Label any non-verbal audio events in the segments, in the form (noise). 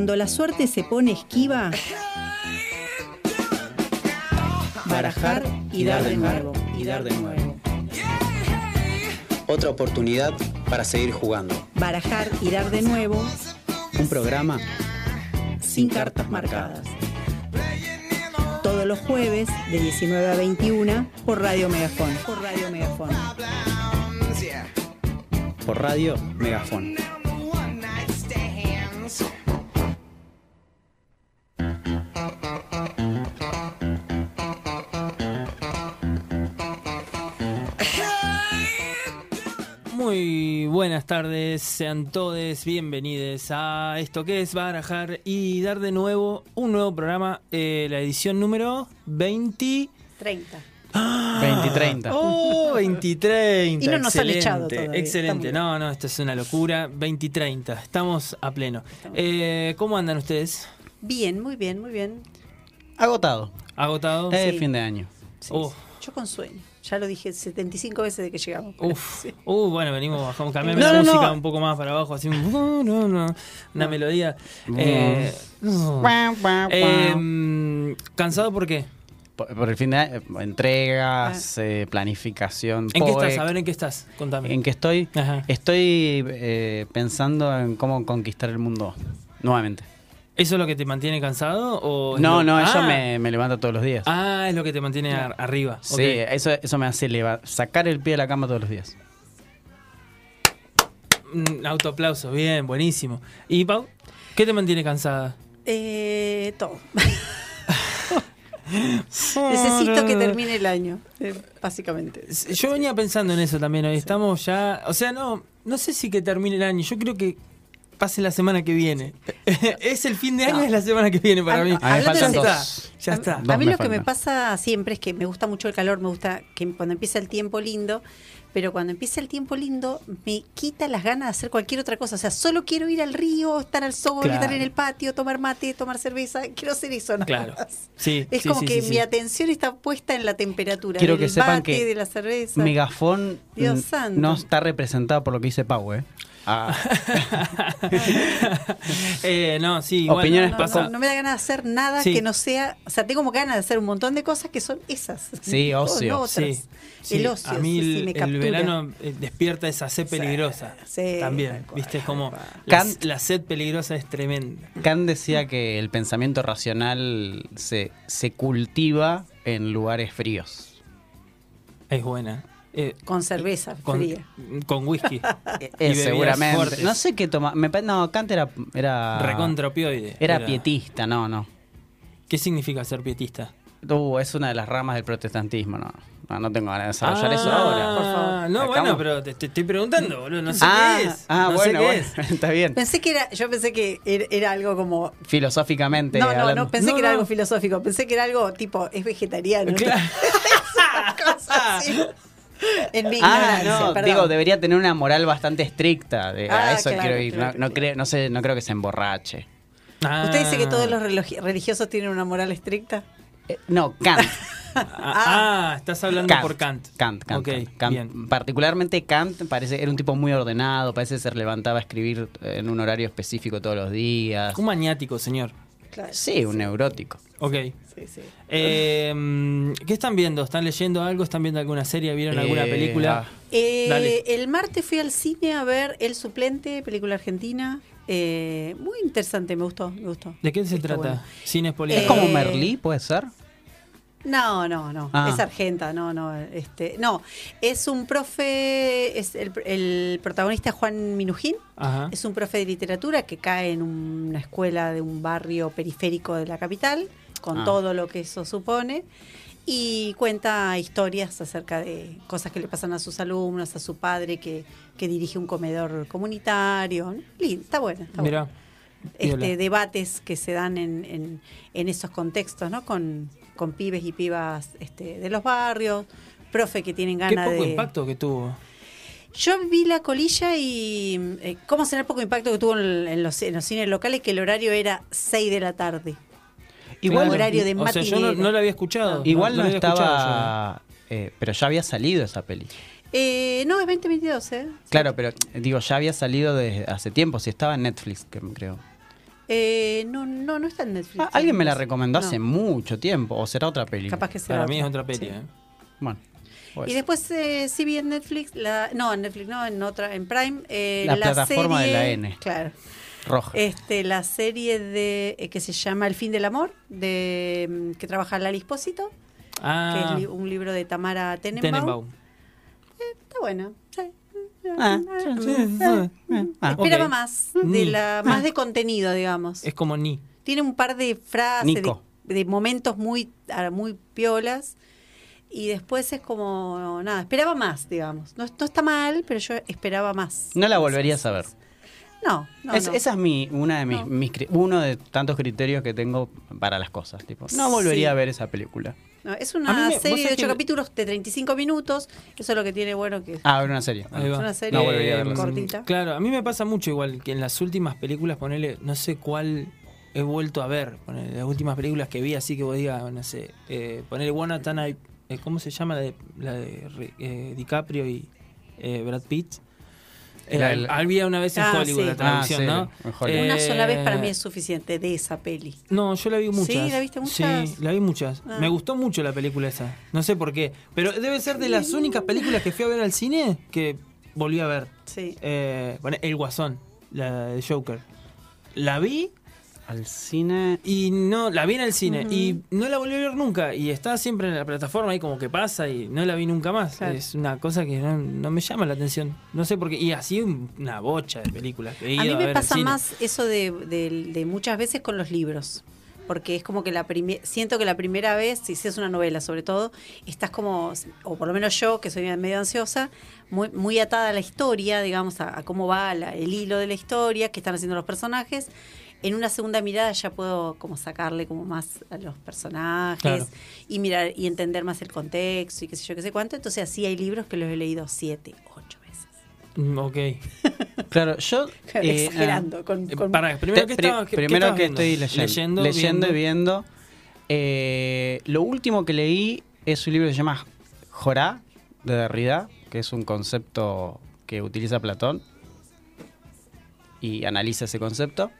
Cuando la suerte se pone esquiva, barajar y dar de nuevo, y dar de nuevo. Otra oportunidad para seguir jugando. Barajar y dar de nuevo Un programa sin cartas marcadas. Todos los jueves de 19 a 21 por Radio Megafón. Por Radio Megafón. por radio Megafón. Tardes, sean todos bienvenidos a esto que es Barajar y dar de nuevo un nuevo programa, eh, la edición número 20. 30. 2030. Oh, 2030. Y no nos han excelente, echado todavía, Excelente, no, no, esto es una locura. 2030, estamos a pleno. Eh, ¿Cómo andan ustedes? Bien, muy bien, muy bien. Agotado. ¿Agotados? Es Sí. fin de año. Sí, Oh. sí. Yo con sueño. Ya lo dije 75 veces de que llegamos. Uf, (laughs) Sí. uh, bueno, venimos, bajamos, cambiame No, la no, música no. un poco más para abajo, así un, no, no, no, una melodía. Mm. Eh. Eh, ¿Cansado por qué? por, por el fin de año, entregas, eh, planificación. ¿En qué estás? A ver, ¿en qué estás? Contame. ¿En qué estoy? Ajá. Estoy eh, pensando en cómo conquistar el mundo nuevamente. ¿Eso es lo que te mantiene cansado? O No, lo- no, ah, eso me, me levanta todos los días. Ah, es lo que te mantiene ar- arriba. sí, eso, eso me hace leva- sacar el pie de la cama todos los días. Un autoaplauso, bien, buenísimo. ¿Y Pau? ¿Qué te mantiene cansada? Eh, todo. (laughs) Necesito que termine el año, eh, básicamente. Yo venía pensando en eso también hoy. Estamos ya. O sea, no, no sé si que termine el año. Yo creo que pase la semana que viene. (laughs) es el fin de año, No. es la semana que viene para A- mí. a- ya dos. está, ya está. A mí lo que me pasa siempre es que me gusta mucho el calor, me gusta que cuando empieza el tiempo lindo, pero cuando empieza el tiempo lindo me quita las ganas de hacer cualquier otra cosa. O sea, solo quiero ir al río, estar al sol, Claro. estar en el patio, tomar mate, tomar cerveza. Quiero hacer eso, nada Claro. más. (laughs) Sí, Es sí, como sí, que sí, mi sí. atención está puesta en la temperatura Quiero del que sepan mate, que de la cerveza. Megafón Dios santo. no está representado por lo que dice Pau, ¿eh? Ah, (laughs) Eh, no, sí, igual Opiniones no, no, no me da ganas de hacer nada Sí. que no sea, o sea, tengo como ganas de hacer un montón de cosas que son esas. Sí, ocio. no otras. Sí, sí. El ocio, a mí sí, sí, el, me el captura. verano eh, despierta esa sed peligrosa. sí, también, viste, es como la, Kant- la sed peligrosa es tremenda. Kant decía que el pensamiento racional se, se cultiva en lugares fríos. Es buena. Eh, Con cerveza con, fría. con whisky. (laughs) Eh, bebidas seguramente. fuertes. No sé qué toma. Me, no, Kant era. Era, Recontra opioide. era pietista, no, no. ¿Qué significa ser pietista? Uh, es una de las ramas del protestantismo, no. No, no tengo ganas de desarrollar Ah, eso ahora. por favor. No, Acá bueno, pero te, te estoy preguntando, boludo. No sé ah, qué es. ah, no bueno, sé qué bueno, es. (laughs) está bien. Pensé que era, yo pensé que era, era algo como. Filosóficamente. No, no, hablando. no, pensé No, que era no. algo filosófico. Pensé que era algo tipo, es vegetariano. Claro. (laughs) Cosa así. (laughs) En mi Ah, no, perdón. digo, debería tener una moral bastante estricta. de- a Ah, eso claro, quiero ir. claro, no, creo, no, sé, no creo que se emborrache. Ah. ¿Usted dice que todos los religi- religiosos tienen una moral estricta? Eh, no, Kant. (laughs) Ah, ah, estás hablando por Kant. Kant, Kant, Ok, Kant. Particularmente Kant parece era un tipo muy ordenado, parece que se levantaba a escribir en un horario específico todos los días. Un maniático, señor. Claro. Sí, un neurótico. Ok. Sí, sí. Eh, mm, ¿Qué están viendo? ¿Están leyendo algo? ¿Están viendo alguna serie? ¿Vieron alguna Eh, película? ah. Eh, el martes fui al cine a ver El Suplente, película argentina. Eh, muy interesante, me gustó, me gustó. ¿De qué se Está trata? bueno. Cines ¿Es como Merlí, puede ser? No, no, no. Ah. Es argenta, no, no. Este, no, es un profe, es el, el protagonista Juan Minujín. Ajá. Es un profe de literatura que cae en una escuela de un barrio periférico de la capital, con Ah. todo lo que eso supone, y cuenta historias acerca de cosas que le pasan a sus alumnos, a su padre que, que dirige un comedor comunitario. Lindo, está buena, está Mirá. buena. Este, debates que se dan en, en, en esos contextos, ¿no? Con, con pibes y pibas este, de los barrios, profe que tienen Qué ganas poco de... impacto que tuvo. Yo vi la colilla y eh, cómo será el poco impacto que tuvo en, en los, en los cines locales, que el horario era 6 de la tarde. Igual, Claro. horario de O sea, yo no, no lo había escuchado. igual no, lo había escuchado estaba. eh, pero ya había salido esa peli. Eh, no, es 2022, ¿eh? Claro, pero digo, ya había salido desde hace tiempo, si estaba en Netflix, que creo. Eh, no, no, no está en Netflix. Ah, alguien me la recomendó No. hace mucho tiempo, o será otra peli. Capaz que sea Para mí es otra peli. Sí. ¿eh? Bueno. pues. Y después eh, sí vi en Netflix, la, no, en Netflix, no, en otra, en Prime. eh, La plataforma de la N. Claro. Roja. Este, la serie de eh, que se llama El fin del amor, de mm, que trabaja Lali Espósito, que Ah, es li- un libro de Tamara Tenenbaum. Tenenbaum. Está bueno. sí. Ah, Ah, Esperaba ok. más, de la, más de contenido, digamos. Es como Ni. Tiene un par de frases, de, momentos muy, ah, muy piolas. Y después es como, nada, esperaba más, digamos. No, no está mal, pero yo esperaba más. No la volverías a ver. No, no, Es- no. Esa es mi, una de mis, No. mis uno de tantos criterios que tengo para las cosas. Tipo, no volvería Sí. a ver esa película. No, es una me- serie de ocho que- capítulos de 35 minutos. Eso es lo que tiene bueno que Ah, a ver una serie. Ahí es va. una serie No cortita. Claro, a mí me pasa mucho igual que en las últimas películas, ponele, no sé cuál he vuelto a ver. Ponele, las últimas películas que vi, así que vos digas, no sé, eh, ponele One Tana, eh, ¿cómo se llama la de, la de eh, DiCaprio y eh, Brad Pitt? La del- había una vez en Ah, Hollywood sí. la traducción, Ah, sí, ¿no? Una sola vez para mí Eh, es suficiente de esa peli. No, yo la vi muchas. ¿Sí? ¿La viste muchas? Sí, la vi muchas. Ah. Me gustó mucho la película esa. No sé por qué. Pero debe ser de las únicas películas que fui a ver al cine que volví a ver. Sí. Eh, bueno, El Guasón, la de Joker. La vi Al cine. y no, la vi en el cine y no la volví a ver nunca. Y está siempre en la plataforma ahí como que pasa y no la vi nunca más. Claro. Es una cosa que no, no me llama la atención. No sé por qué. Y así un- una bocha de películas que he ido A mí me pasa más eso de, de- de muchas veces con los libros. Porque es como que la siento que la primera vez, si es una novela sobre todo, estás como, o por lo menos yo, que soy medio ansiosa, muy, muy atada a la historia, digamos, a, a cómo va la- el hilo de la historia, qué están haciendo los personajes. En una segunda mirada ya puedo como sacarle como más a los personajes Claro. y mirar y entender más el contexto y qué sé yo, qué sé cuánto. Entonces así hay libros que los he leído siete, ocho veces. Mm, Ok. (laughs) Claro, yo. eh, Exagerando. con, Eh, con- para, primero que Pri- estaba, ¿qué- qué primero estabas que viendo? estoy leyendo. Leyendo, y viendo. Eh, lo último que leí es un libro que se llama Jorá, de Derrida, que es un concepto que utiliza Platón y analiza ese concepto.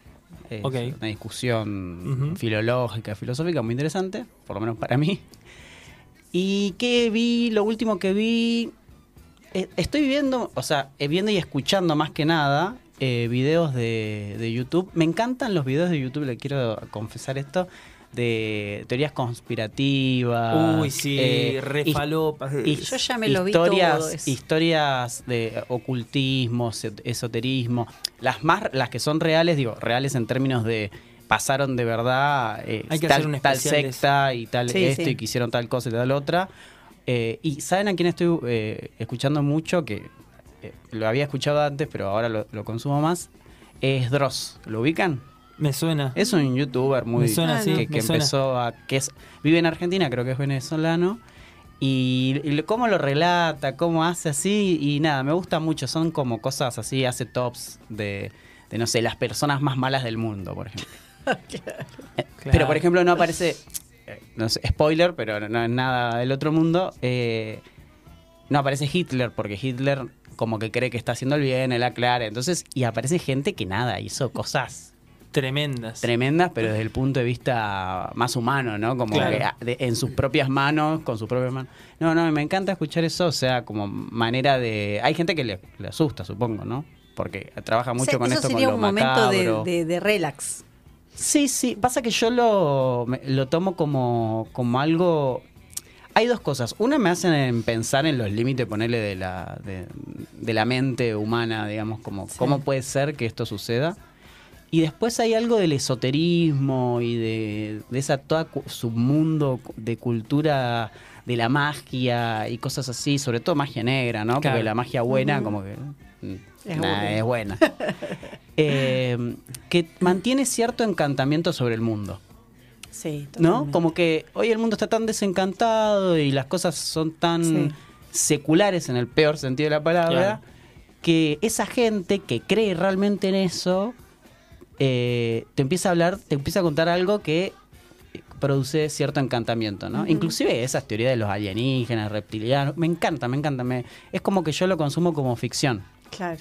Es una discusión filológica, filosófica muy interesante, por lo menos para mí. ¿Y qué vi? Lo último que vi. eh, estoy viendo, o sea, eh, viendo y escuchando más que nada eh, videos de, de YouTube. Me encantan los videos de YouTube, le quiero confesar esto, de teorías conspirativas. Uy, sí, eh, re his- falopas. Yo ya me lo vi historias, todo eso. historias de ocultismo, esoterismo, las más, las que son reales, digo, reales en términos de pasaron de verdad eh, Hay que tal, hacer secta y tal Sí, esto sí. y que hicieron tal cosa y tal otra. Eh, y saben a quién estoy eh, escuchando mucho, que eh, lo había escuchado antes, pero ahora lo, lo consumo más, es Dross. ¿Lo ubican? Me suena. Es un youtuber muy Me suena, sí, que, me que suena. empezó a que es vive en Argentina, creo que es venezolano y, y lo- cómo lo relata, cómo hace así y nada, me gusta mucho, son como cosas así, hace tops de, de no sé, las personas más malas del mundo, por ejemplo. (laughs) Eh, Pero por ejemplo no aparece no sé, spoiler, pero no es nada del otro mundo, eh, no aparece Hitler porque Hitler como que cree que está haciendo el bien, él aclara, entonces y aparece gente que nada, hizo cosas Tremendas. tremendas, pero desde el punto de vista más humano, ¿no? Como Claro. que, ah, de- en sus propias manos, con sus propias manos. No, no, me encanta escuchar eso, o sea, como manera de... Hay gente que le, le asusta, supongo, ¿no? Porque trabaja mucho O sea, con eso esto, sería con lo un momento de, macabro. de- de relax. Sí, sí, pasa que yo lo, me- lo tomo como, como algo... Hay dos cosas. Una me hacen pensar en los límites, ponerle de la, de, de la mente humana, digamos, como Sí. cómo puede ser que esto suceda. Y después hay algo del esoterismo y de, de esa toda submundo de cultura de la magia y cosas así, sobre todo magia negra, ¿no? Claro. Porque la magia buena como que mm, Es nah, aburrida. es buena. (laughs) Eh, que mantiene cierto encantamiento sobre el mundo. Sí, ¿no? totalmente. Como que hoy el mundo está tan desencantado y las cosas son tan Sí. seculares en el peor sentido de la palabra, Claro. que esa gente que cree realmente en eso, eh, te empieza a hablar, te empieza a contar algo que eh, produce cierto encantamiento, ¿no? Ujú. Inclusive esas teorías de los alienígenas, reptilianos, me encanta, me encanta, me, es como que yo lo consumo como ficción. Claro.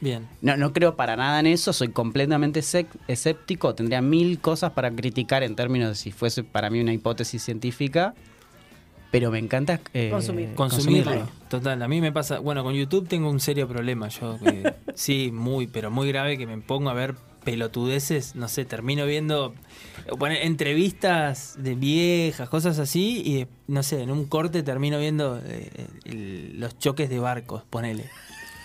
Bien. No, no creo para nada en eso, soy completamente escéptico, tendría mil cosas para criticar en términos de si fuese para mí una hipótesis científica, pero me encanta eh, Consumir. Consumirlo. Total, a mí me pasa, bueno, con YouTube tengo un serio problema, yo que- (laughs) sí, muy, pero muy grave que me pongo a ver pelotudeces, no sé, termino viendo poner entrevistas de viejas, cosas así y no sé, en un corte termino viendo eh, los choques de barcos, ponele.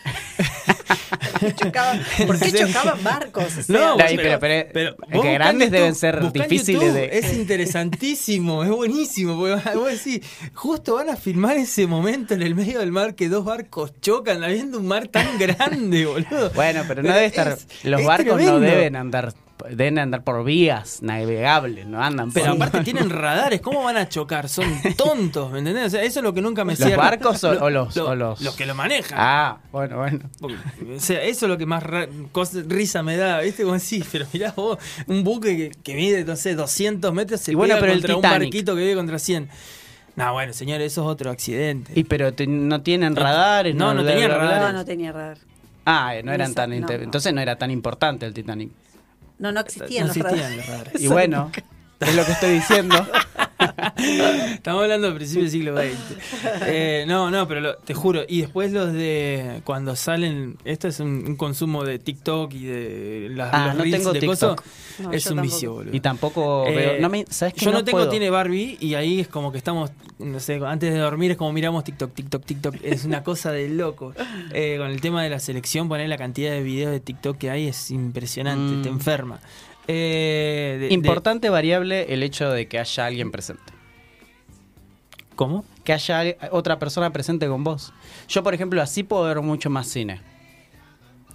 (laughs) (laughs) Chocaban- ¿Por qué Sí. chocaban barcos? O sea, No, vos- pero- pero- es vos que grandes deben ser difíciles YouTube, de- Es interesantísimo, es buenísimo. Porque (laughs) vos decís, justo van a filmar ese momento en el medio del mar que dos barcos chocan, habiendo un mar tan (laughs) grande, boludo. Bueno, pero no debe estar. es- los es barcos no tremendo. deben andar, deben andar por vías navegables, no andan por. Pero aparte tienen (laughs) radares, ¿cómo van a chocar? Son tontos, ¿me entendés? O sea, eso es lo que nunca me ¿Los cierra. barcos o- (laughs) o los- Lo- o los- los que lo manejan. Ah, bueno, bueno. O sea, eso es lo que más cosa- risa me da, ¿viste? Como sí, pero mirá vos, un buque que, que mide, no sé, 200 metros se Y bueno, pega pero el contra un Titanic. barquito que vive contra 100. No, bueno, señor, eso es otro accidente. Y pero te- no tienen radares, no, no bla, tenían radares. No, no tenía radar. Ah, no eran Esa- tan no, no. entonces no era tan importante el Titanic. No, no existían no los existían radares. los radares. Y bueno, (laughs) es lo que estoy diciendo. (laughs) Estamos hablando del principio del siglo XX. Eh, no, no, pero lo- te juro. Y después los de cuando salen. Esto es un, un consumo de TikTok y de las Ah, los no reels tengo de. No, es un tampoco. vicio, boludo. Y tampoco Eh, veo. No me, ¿Sabes qué? Yo no, tengo puedo. tiene Barbie y ahí es como que estamos, no sé, antes de dormir es como miramos TikTok, TikTok, TikTok. Es una cosa de loco. Eh, con el tema de la selección, poner la cantidad de videos de TikTok que hay es impresionante, Mm. te enferma. Eh, de- de- Importante variable el hecho de que haya alguien presente. ¿Cómo? Que haya otra persona presente con vos. Yo, por ejemplo, así puedo ver mucho más cine.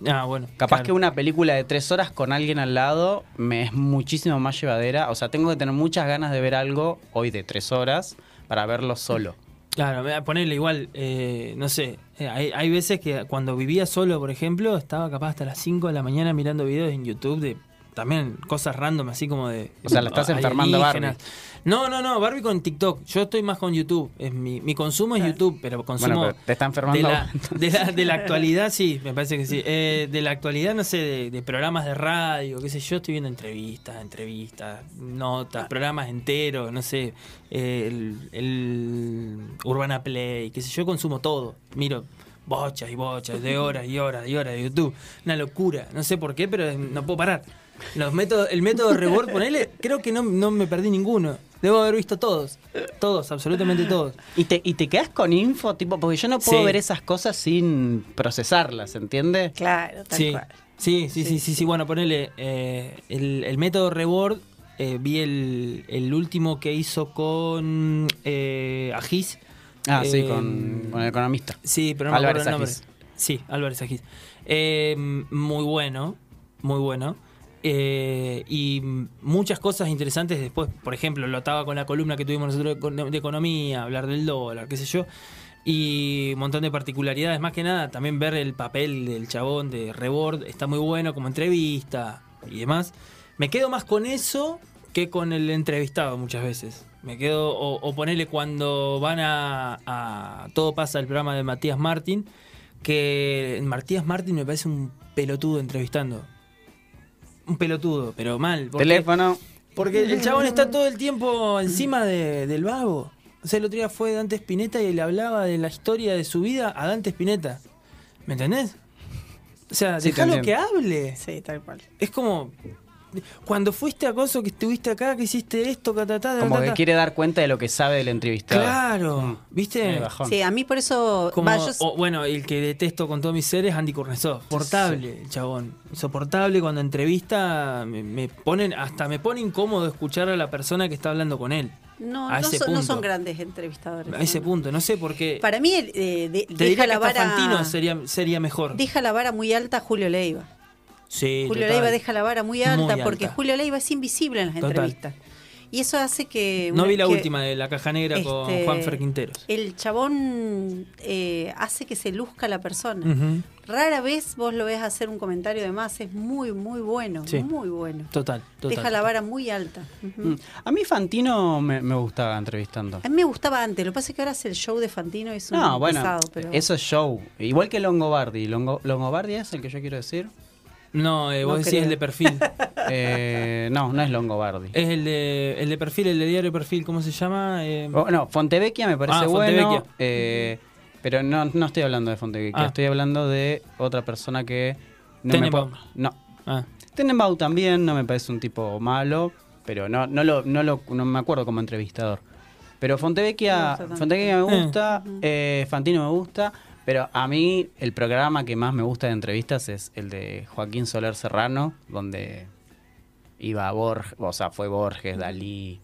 Ah, bueno. Capaz claro. que una película de tres horas con alguien al lado me es muchísimo más llevadera. O sea, tengo que tener muchas ganas de ver algo hoy de tres horas para verlo solo. Claro, me- ponerle igual, eh, no sé, eh, hay, hay veces que cuando vivía solo, por ejemplo, estaba capaz hasta las 5 de la mañana mirando videos en YouTube de también cosas random, así como de... O sea, la estás enfermando a alienígenas. No, no, no, Barbie con TikTok. Yo estoy más con YouTube. Es mi, mi consumo es YouTube, pero consumo... Bueno, pero te está de enfermando. la, de, la, de la actualidad, sí, me parece que sí. Eh, de la actualidad, no sé, de, de programas de radio, qué sé yo, estoy viendo entrevistas, entrevistas, notas, programas enteros, no sé, eh, el, el Urbana Play, qué sé yo, consumo todo. Miro bochas y bochas de horas y horas y horas de YouTube. Una locura, no sé por qué, pero no puedo parar. Los métodos, el método Reward, ponele, creo que no, no me perdí ninguno. Debo haber visto todos, todos, absolutamente todos. ¿Y te, y te quedas con info, tipo, porque yo no puedo Sí. ver esas cosas sin procesarlas, ¿entiendes? Claro, tal Sí, cual. sí, sí, sí, Sí, sí, sí, Bueno, ponele eh, el, el método Reward. eh, vi el, el último que hizo con eh, Agis. Ah, sí, Eh, con, con el economista. Sí, pero no me Álvarez acuerdo el nombre. Agis. Sí, Álvarez Agis. Eh, muy bueno, muy bueno. Eh, y muchas cosas interesantes después. Por ejemplo, lo ataba con la columna que tuvimos nosotros de, econ- de economía, hablar del dólar, qué sé yo. Y un montón de particularidades. Más que nada, también ver el papel del chabón de Rebord está muy bueno como entrevista y demás. Me quedo más con eso que con el entrevistado muchas veces. Me quedo, o, o ponerle cuando van a, a Todo pasa el programa de Matías Martín, que Matías Martín me parece un pelotudo entrevistando. Un pelotudo, pero mal. porque- Teléfono. porque el chabón está todo el tiempo encima de- del vago. O sea, el otro día fue Dante Spinetta y le hablaba de la historia de su vida a Dante Spinetta. ¿Me entendés? O sea, Sí, déjalo que hable. Sí, tal cual. Es como. Cuando fuiste a Coso, que estuviste acá, que hiciste esto, catatá, Como que quiere dar cuenta de lo que sabe del entrevistado. Claro, Mm. ¿viste? Sí, a mí por eso. Como, va, yo- o, bueno, el que detesto con todos mis seres, Andy Kurnesov. Soportable, el chabón. Insoportable cuando entrevista, me, me ponen, hasta me pone incómodo escuchar a la persona que está hablando con él. no, a no ese son, no son grandes entrevistadores. A ese ¿no? punto, no sé por qué. Para mí, eh, de- Te deja, la vara, Fantino sería, sería mejor. deja la vara muy alta a Julio Sí. Julio total. Leiva deja la vara muy alta Muy porque. Julio Leiva es invisible en las Total. entrevistas. Y eso hace que... No una- vi la que última de la caja negra con este, Juanfer Quinteros. El chabón eh, hace que se luzca la persona. Rara vez vos lo ves hacer un comentario de más, es muy, muy bueno, Sí. muy bueno. Total, total. Deja la vara muy alta. Mm. A mí Fantino me, me gustaba entrevistando. A mí me gustaba antes, lo que pasa es que ahora es el show de Fantino y es un No, bueno, pesado, pero... eso es show. Igual que Longobardi. Longo- Longobardi es el que yo quiero decir. No, eh, vos No decís creo. el de perfil. (laughs) Eh, no, no es Longobardi. es el de, el de perfil, el de diario perfil, ¿cómo se llama? Eh, Oh, no, Fontevecchia me parece Ah, bueno. Fontevecchia. eh, pero no, no estoy hablando de Fontevecchia, Ah. estoy hablando de otra persona que. No, me Tenenbaum. puedo- no. ah, Tenenbaum también no me parece un tipo malo, pero no, no, lo, no, lo, no me acuerdo como entrevistador. Pero Me Fontevecchia. Fontevecchia me gusta, eh, Fantino me gusta, pero a mí el programa que más me gusta de entrevistas es el de Joaquín Soler Serrano, donde iba Borges, o sea, fue Borges, Dalí,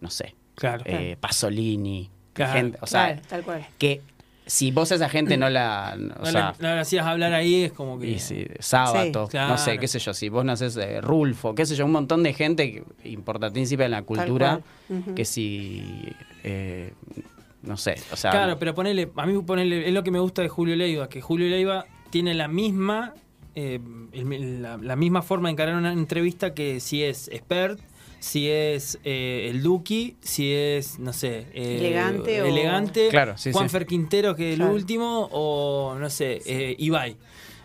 no sé, claro. eh, Pasolini, Claro. gente, o sea, tal cual. que si vos a esa gente no la, no- o no, sea, le, no le hacías hablar ahí, es como que. y si, Sábato, Sí. no sé, qué sé yo, si vos no haces eh, Rulfo, qué sé yo, un montón de gente importantísima en la cultura, que si, eh, no sé, o sea, Claro, pero ponele, a mí ponele, es lo que me gusta de Julio Leiva, que Julio Leiva tiene la misma eh, la, la misma forma de encarar una entrevista que si es expert, si es eh, el Duki, si es, no sé, eh, Elegante o- elegante, Claro, sí, Juanfer Quintero, que es el último, o no sé, eh, Ibai.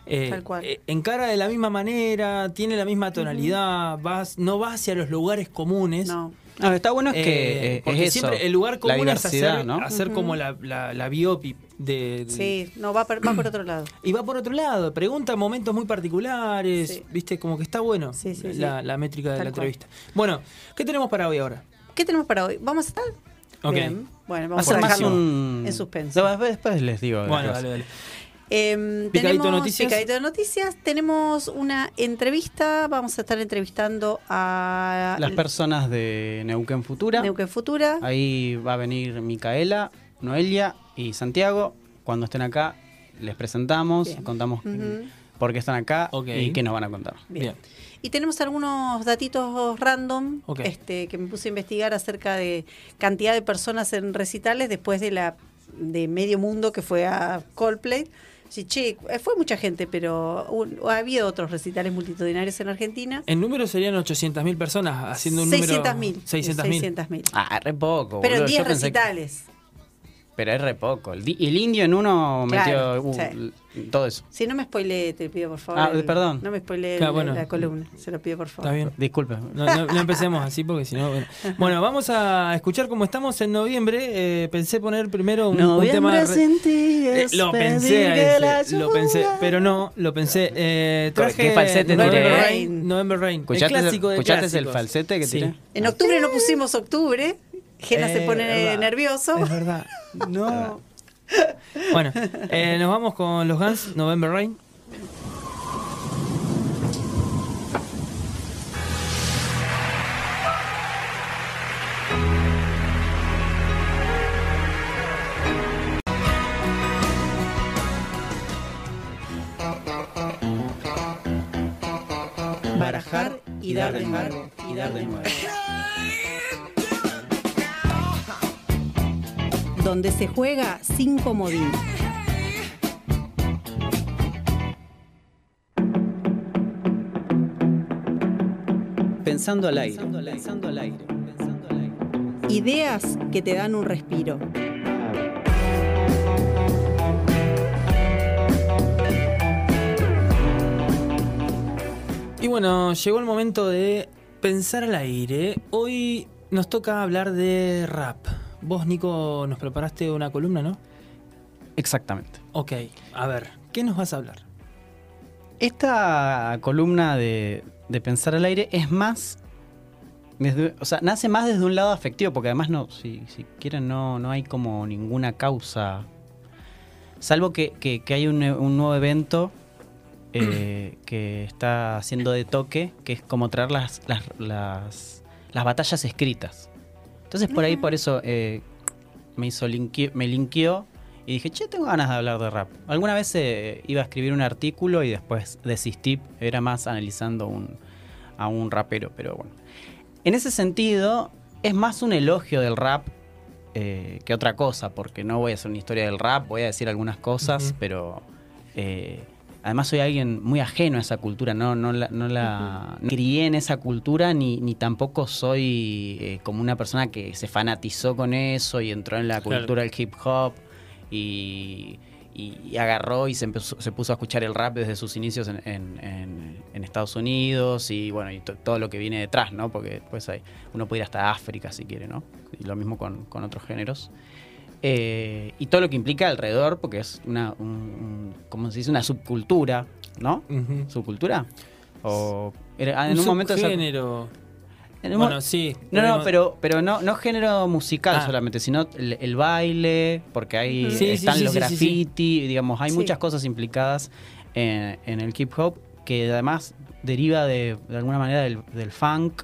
Eh, Tal cual. eh, encara de la misma manera, tiene la misma tonalidad, vas, no va hacia los lugares comunes. No. No, está bueno es que Eh, eh, porque es eso, siempre el lugar la común es hacer, ¿no? hacer como la, la, la biopic de, de- Sí, no, va por, va por otro lado. Y va por otro lado, pregunta en momentos muy particulares, Sí. viste, como que está bueno Sí, sí, sí. la, la métrica de Tal la cual. entrevista. Bueno, ¿qué tenemos para hoy ahora? ¿Qué tenemos para hoy? ¿Vamos a estar? Ok. Bien. Bueno, Va a vamos a más dejarlo un... en suspenso. No, después, les digo. Bueno, dale, dale. Em, Picadito tenemos noticias. Picadito de noticias. Tenemos una entrevista. Vamos a estar entrevistando a Las personas de Neuquén Futura. Neuquén Futura. Ahí va a venir Micaela, Noelia y Santiago. Cuando estén acá, les presentamos, Bien. contamos por qué están acá y qué nos van a contar. Bien. Bien. Y tenemos algunos datitos random este, que me puse a investigar acerca de cantidad de personas en recitales después de la de medio mundo que fue a Coldplay. Sí, che, eh, fue mucha gente, pero un- ha habido otros recitales multitudinarios en Argentina. En número serían 800.000 personas, haciendo un número... 600.000. 600.000. 600.000. Ah, re poco. Pero en boludo. 10 Yo pensé que- recitales. Pero es re poco. El, di- el indio en uno Claro, metió uh, sí. todo eso. Si no me spoileé, te pido por favor. Ah, el- perdón. No me spoileé Claro, la- bueno. la columna, se lo pido por favor. Está bien. Disculpe. No, no- no empecemos así porque si no... Bueno. (laughs) Bueno, vamos a escuchar cómo estamos en noviembre. Eh, pensé poner primero un, un tema... re- Eh, lo pensé ese, lo pensé, pero no, lo pensé. Eh, traje ¿Qué falsete November tiré? Rain, November Rain, el ¿Escuchaste, clásico de ¿escuchaste el falsete que Sí. tiré? En octubre no pusimos octubre. Gena se Eh, pone verdad. nervioso. Es verdad. No. (laughs) bueno, eh, nos vamos con los Guns, November Rain. Barajar y dar de nuevo. Y dar de nuevo. Donde se juega sin comodín. Pensando al aire. Pensando al aire. Pensando al aire. Ideas que te dan un respiro. Y bueno, llegó el momento de pensar al aire. Hoy nos toca hablar de rap. Vos, Nico, nos preparaste una columna, ¿no? Exactamente. Ok, a ver, ¿qué nos vas a hablar? Esta columna de, de pensar al aire es más. desde- o sea, nace más desde un lado afectivo, porque además no, si, si quieren, no, no hay como ninguna causa. Salvo que, que- que hay un, un nuevo evento eh, (clears throat) que está haciendo de toque, que es como traer las, las, las, las batallas escritas. Entonces por ahí, por eso eh, me hizo linki- me linkeó y dije, che, tengo ganas de hablar de rap. Alguna vez eh, iba a escribir un artículo y después desistí, era más analizando un, a un rapero, pero bueno. En ese sentido, es más un elogio del rap eh, que otra cosa, porque no voy a hacer una historia del rap, voy a decir algunas cosas, pero eh, además soy alguien muy ajeno a esa cultura, no, no la, no la no crié en esa cultura, ni, ni tampoco soy eh, como una persona que se fanatizó con eso y entró en la cultura del hip hop y, y- y agarró y se, empezó- se puso a escuchar el rap desde sus inicios en, en- en- en Estados Unidos y bueno, y to- todo lo que viene detrás, ¿no? Porque después hay, uno puede ir hasta África si quiere, ¿no? Y lo mismo con, con otros géneros. Eh, y todo lo que implica alrededor, porque es una, un, un- ¿cómo se dice? Una subcultura, ¿no? ¿Subcultura? O era- en un, un momento... mo- Bueno, sí. no, no, pero, pero no, no género musical Ah. solamente, sino el, el baile, porque ahí. Sí, están sí, los sí, sí, sí. graffiti, digamos, hay Sí. muchas cosas implicadas en, en el hip hop que además deriva de, de alguna manera del, del funk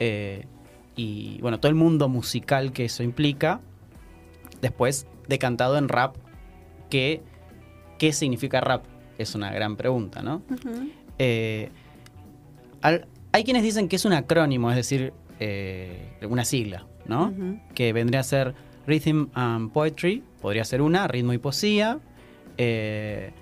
eh, y bueno, todo el mundo musical que eso implica, después decantado en rap, que, ¿qué significa rap? Es una gran pregunta, ¿no? Eh, al- hay quienes dicen que es un acrónimo, es decir, eh, una sigla, ¿no? Que vendría a ser Rhythm and Poetry, podría ser una, ritmo y poesía. eh,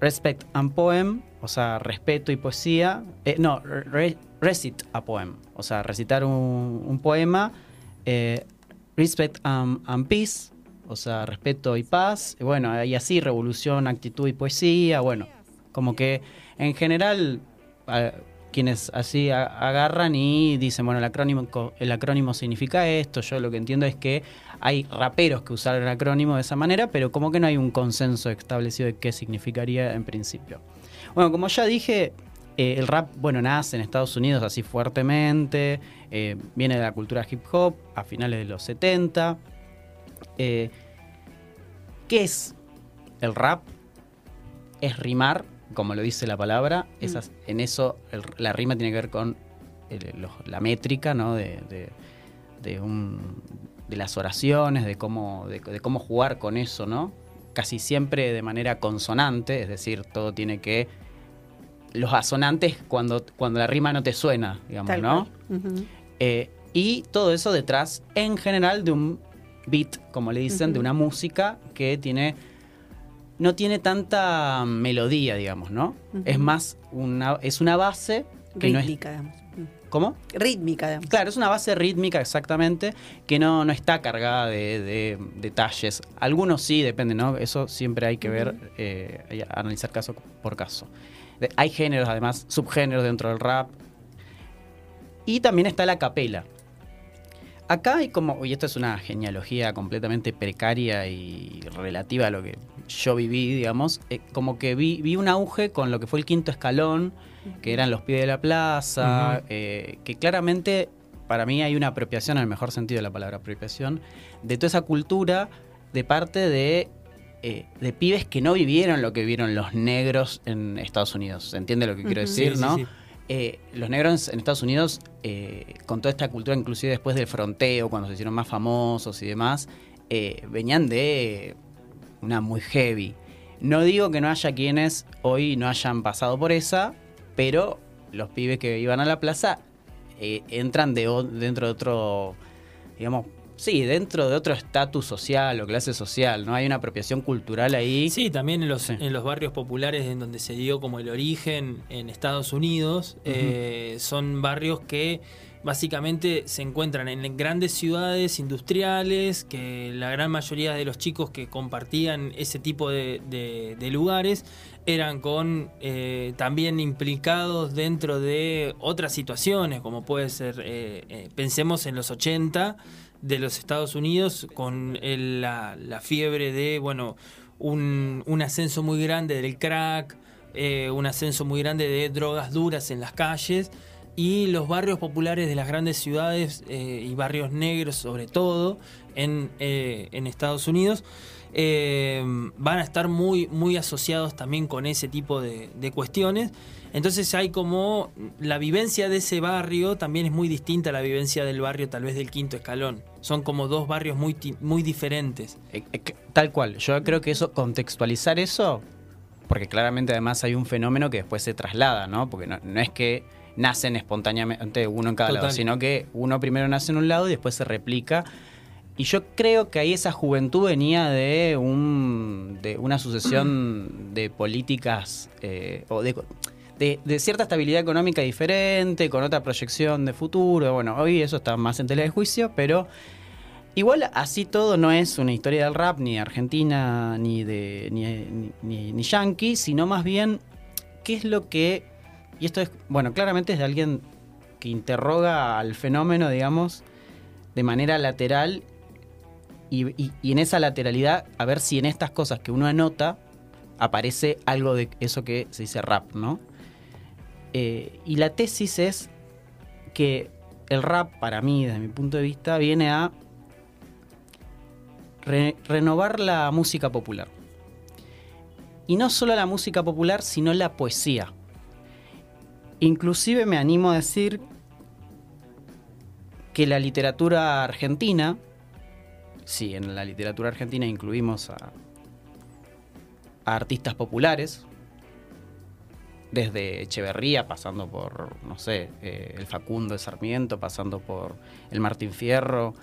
respect and Poem, o sea, respeto y poesía. no, re- recite a poem, o sea, recitar un, un poema. Respect and, and Peace, o sea, respeto y paz. bueno, y así, revolución, actitud y poesía. Bueno, como que en general quienes así agarran y dicen, bueno, el acrónimo, el acrónimo significa esto, yo lo que entiendo es que hay raperos que usaron el acrónimo de esa manera, pero como que no hay un consenso establecido de qué significaría en principio. Bueno, como ya dije, eh, el rap, bueno, nace en Estados Unidos así fuertemente, eh, viene de la cultura hip hop a finales de los 70. Eh, ¿Qué es el rap? Es rimar, como lo dice la palabra. Mm. Esas, en eso el- la rima tiene que ver con el- los- la métrica, ¿no? De, de- de un- de las oraciones, de cómo, de cómo jugar con eso, ¿no? Casi siempre de manera consonante, es decir, todo tiene que. Los asonantes cuando, cuando la rima no te suena, digamos, Tal ¿no? Eh, y todo eso detrás, en general, de un beat, como le dicen, de una música que tiene. No tiene tanta melodía, digamos, ¿no? Es más, una, es una base que no es. Rítmica, digamos. ¿Cómo? Rítmica, digamos. Claro, es una base rítmica exactamente que no, no está cargada de, de detalles. Algunos sí, depende, ¿no? Eso siempre hay que ver, eh, analizar caso por caso. De- hay géneros, además, subgéneros dentro del rap. Y también está la capela. Acá hay como, y esto es una genealogía completamente precaria y relativa a lo que yo viví, digamos, eh, como que vi, vi un auge con lo que fue el quinto escalón, que eran los pies de la plaza, eh, que claramente para mí hay una apropiación, en el mejor sentido de la palabra apropiación, de toda esa cultura de parte de, eh, de pibes que no vivieron lo que vivieron los negros en Estados Unidos. ¿Se entiende lo que quiero decir, Sí, no? sí. Eh, los negros en Estados Unidos, eh, con toda esta cultura, inclusive después del fronteo, cuando se hicieron más famosos y demás, eh, venían de una muy heavy. No digo que no haya quienes hoy no hayan pasado por esa, pero los pibes que iban a la plaza entran de, dentro de otro, digamos, sí, dentro de otro estatus social o clase social, ¿no? Hay una apropiación cultural ahí. Sí, también en los, Sí. en los barrios populares en donde se dio como el origen en Estados Unidos, eh, son barrios que básicamente se encuentran en grandes ciudades industriales, que la gran mayoría de los chicos que compartían ese tipo de, de- de lugares eran con eh, también implicados dentro de otras situaciones, como puede ser, eh, eh, pensemos en los 80 de los Estados Unidos con la, fiebre de, bueno, un, un ascenso muy grande del crack, eh, un ascenso muy grande de drogas duras en las calles y los barrios populares de las grandes ciudades eh, y barrios negros sobre todo en, eh, en Estados Unidos van a estar muy, muy asociados también con ese tipo de cuestiones. Entonces hay como la vivencia de ese barrio también es muy distinta a la vivencia del barrio tal vez del quinto escalón. Son como dos barrios muy, muy diferentes. Eh, eh, Tal cual. Yo creo que eso, contextualizar eso, porque claramente además hay un fenómeno que después se traslada, ¿no? Porque no, no es que nacen espontáneamente uno en cada lado, sino que uno primero nace en un lado y después se replica. Y yo creo que ahí esa juventud venía de, un, de una sucesión de políticas eh, o de, de- cierta estabilidad económica diferente, con otra proyección de futuro. Bueno, hoy eso está más en tela de juicio, pero igual así todo no es una historia del rap ni de Argentina ni de ni, yankee, sino más bien qué es lo que y esto es bueno claramente es de alguien que interroga al fenómeno, digamos, de manera lateral y, y- y en esa lateralidad a ver si en estas cosas que uno anota aparece algo de eso que se dice rap, ¿no? Eh, y la tesis es que el rap, para mí, desde mi punto de vista, viene a re- renovar la música popular. Y no solo la música popular, sino la poesía. Inclusive me animo a decir que la literatura argentina, sí, en la literatura argentina incluimos a artistas populares, desde Echeverría, pasando por, no sé, eh, el Facundo de Sarmiento, pasando por el Martín Fierro,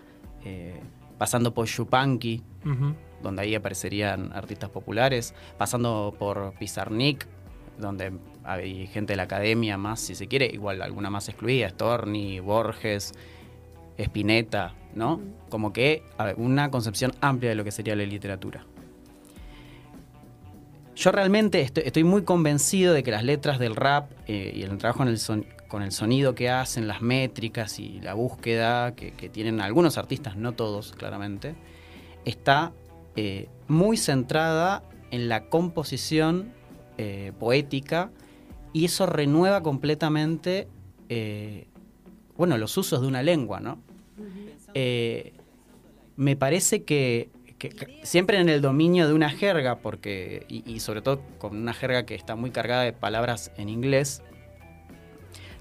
eh, pasando por Yupanqui, Ujú. donde ahí aparecerían artistas populares, pasando por Pizarnik, donde hay gente de la academia más, si se quiere, igual alguna más excluida, Storni, Borges, Spinetta, ¿no? Como que ver, una concepción amplia de lo que sería la literatura. Yo realmente estoy, estoy muy convencido de que las letras del rap eh, y el trabajo en el son- con el sonido que hacen, las métricas y la búsqueda que, que tienen algunos artistas, no todos, claramente, está eh, muy centrada en la composición eh, poética y eso renueva completamente bueno, los usos de una lengua, ¿no? Me parece que, siempre en el dominio de una jerga, porque, y, y sobre todo con una jerga que está muy cargada de palabras en inglés,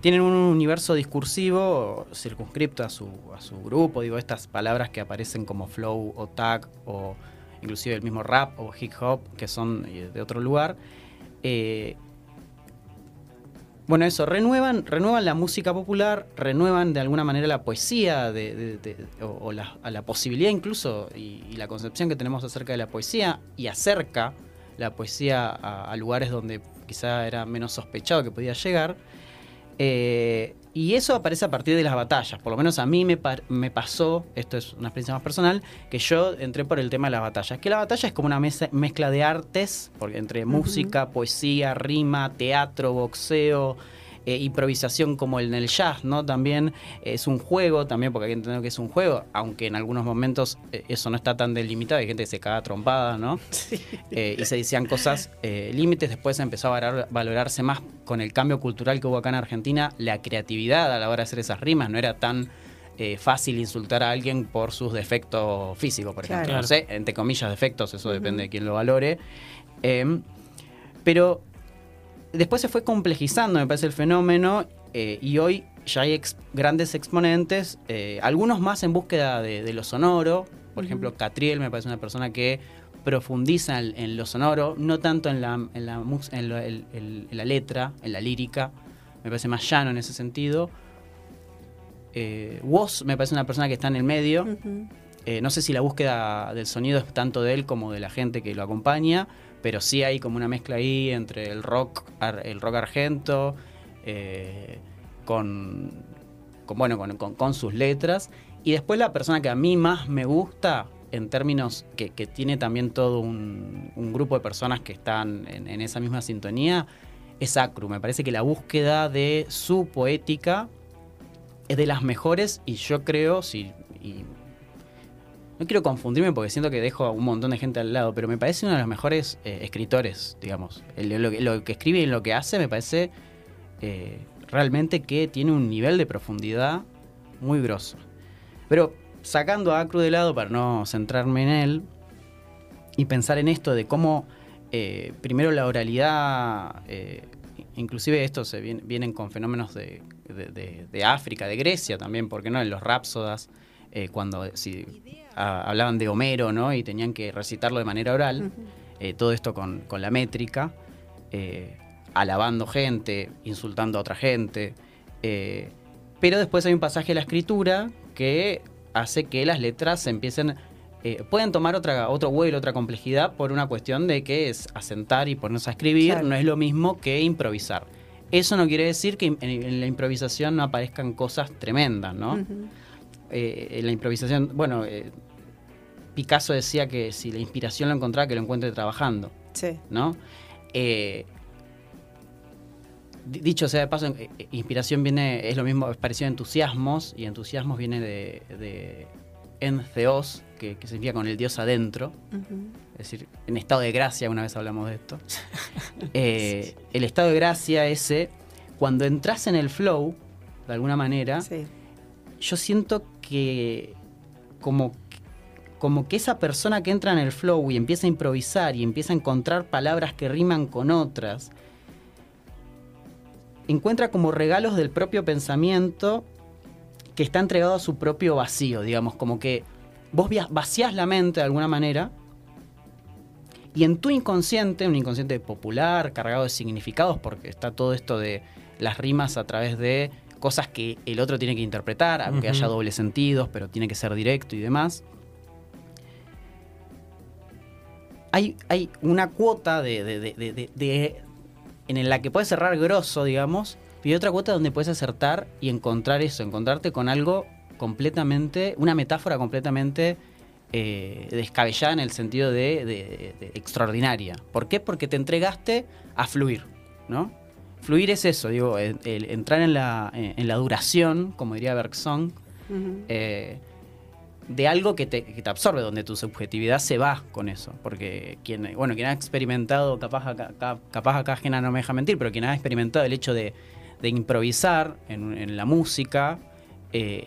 tienen un universo discursivo circunscripto a su, a su grupo, digo, estas palabras que aparecen como flow o tag o inclusive el mismo rap o hip hop, que son eh, de otro lugar. eh, bueno, eso, renuevan, renuevan la música popular, renuevan de alguna manera la poesía de, o, la, posibilidad incluso y, la concepción que tenemos acerca de la poesía y acerca la poesía a, a lugares donde quizá era menos sospechado que podía llegar. Eh, y eso aparece a partir de las batallas. Por lo menos a mí me, par- me pasó, esto es una experiencia más personal, que yo entré por el tema de las batallas. Que la batalla es como una mesa- mezcla de artes, porque entre música, poesía, rima, teatro, boxeo, eh, improvisación como en el jazz, ¿no? También es un juego, también porque hay que entender que es un juego, aunque en algunos momentos eh, eso no está tan delimitado, hay gente que se caga trompada, ¿no? (laughs) Eh, y se decían cosas eh, límites, después empezó a valorar- valorarse más con el cambio cultural que hubo acá en Argentina, la creatividad a la hora de hacer esas rimas, no era tan eh, fácil insultar a alguien por sus defectos físicos, por ejemplo. Claro. No sé, entre comillas defectos, eso depende de quién lo valore. Eh, pero después se fue complejizando, me parece, el fenómeno eh, y hoy ya hay ex- grandes exponentes, eh, algunos más en búsqueda de, de lo sonoro. Por ejemplo, Catriel me parece una persona que profundiza en, en lo sonoro, no tanto en la, en la, en lo- en la letra, en la lírica. Me parece más llano en ese sentido. Eh, Woz me parece una persona que está en el medio. Eh, no sé si la búsqueda del sonido es tanto de él como de la gente que lo acompaña, pero sí hay como una mezcla ahí entre el rock, el rock argento, eh, con, bueno, con, con- sus letras. Y después la persona que a mí más me gusta, en términos que, que tiene también todo un, un grupo de personas que están en, esa misma sintonía, es Acru. Me parece que la búsqueda de su poética es de las mejores y yo creo, si, no quiero confundirme porque siento que dejo a un montón de gente al lado, pero me parece uno de los mejores eh, escritores, digamos. Lo, que- escribe y lo que hace me parece eh, realmente que tiene un nivel de profundidad muy grosso. Pero sacando a Acru de lado para no centrarme en él y pensar en esto de cómo eh, primero la oralidad, inclusive esto se viene- vienen con fenómenos de, de- África, de Grecia también, porque no? En los rapsodas, cuando si, a- hablaban de Homero, ¿no? Y tenían que recitarlo de manera oral, eh, todo esto con, con la métrica, eh, alabando gente, insultando a otra gente, Eh, pero después hay un pasaje de la escritura que hace que las letras se empiecen eh, pueden tomar otra, otro vuelo, otra complejidad por una cuestión de que es asentar y ponerse a escribir, Claro. no es lo mismo que improvisar. Eso no quiere decir que en, en la improvisación no aparezcan cosas tremendas, ¿no? Eh, en la improvisación, bueno, eh, Picasso decía que si la inspiración lo encontraba, que lo encuentre trabajando, Sí. ¿no? Eh, di- dicho sea de paso, eh, inspiración viene, es lo mismo, es parecido a entusiasmos, y entusiasmos viene de, de que, que significa con el Dios adentro, es decir, en estado de gracia, una vez hablamos de esto. (laughs) Eh, el estado de gracia ese, cuando entras en el flow, de alguna manera, Sí. yo siento que como, como que esa persona que entra en el flow y empieza a improvisar y empieza a encontrar palabras que riman con otras, encuentra como regalos del propio pensamiento que está entregado a su propio vacío, digamos, como que vos vacías la mente de alguna manera y en tu inconsciente, un inconsciente popular, cargado de significados, porque está todo esto de las rimas a través de cosas que el otro tiene que interpretar, aunque haya dobles sentidos, pero tiene que ser directo y demás. Hay, hay una cuota de, de- de- de- en la que puedes cerrar grosso, digamos, y hay otra cuota donde puedes acertar y encontrar eso, encontrarte con algo completamente, una metáfora completamente eh, descabellada en el sentido de, de- de extraordinaria. ¿Por qué? Porque te entregaste a fluir, ¿no? Fluir es eso, digo, el- el entrar en la, en la duración, como diría Bergson, eh, de algo que te, que te absorbe, donde tu subjetividad se va con eso. Porque quien, bueno, quien ha experimentado, capaz acá, acá- capaz acá ajena no me deja mentir, pero quien ha experimentado el hecho de, de improvisar en, en la música, eh,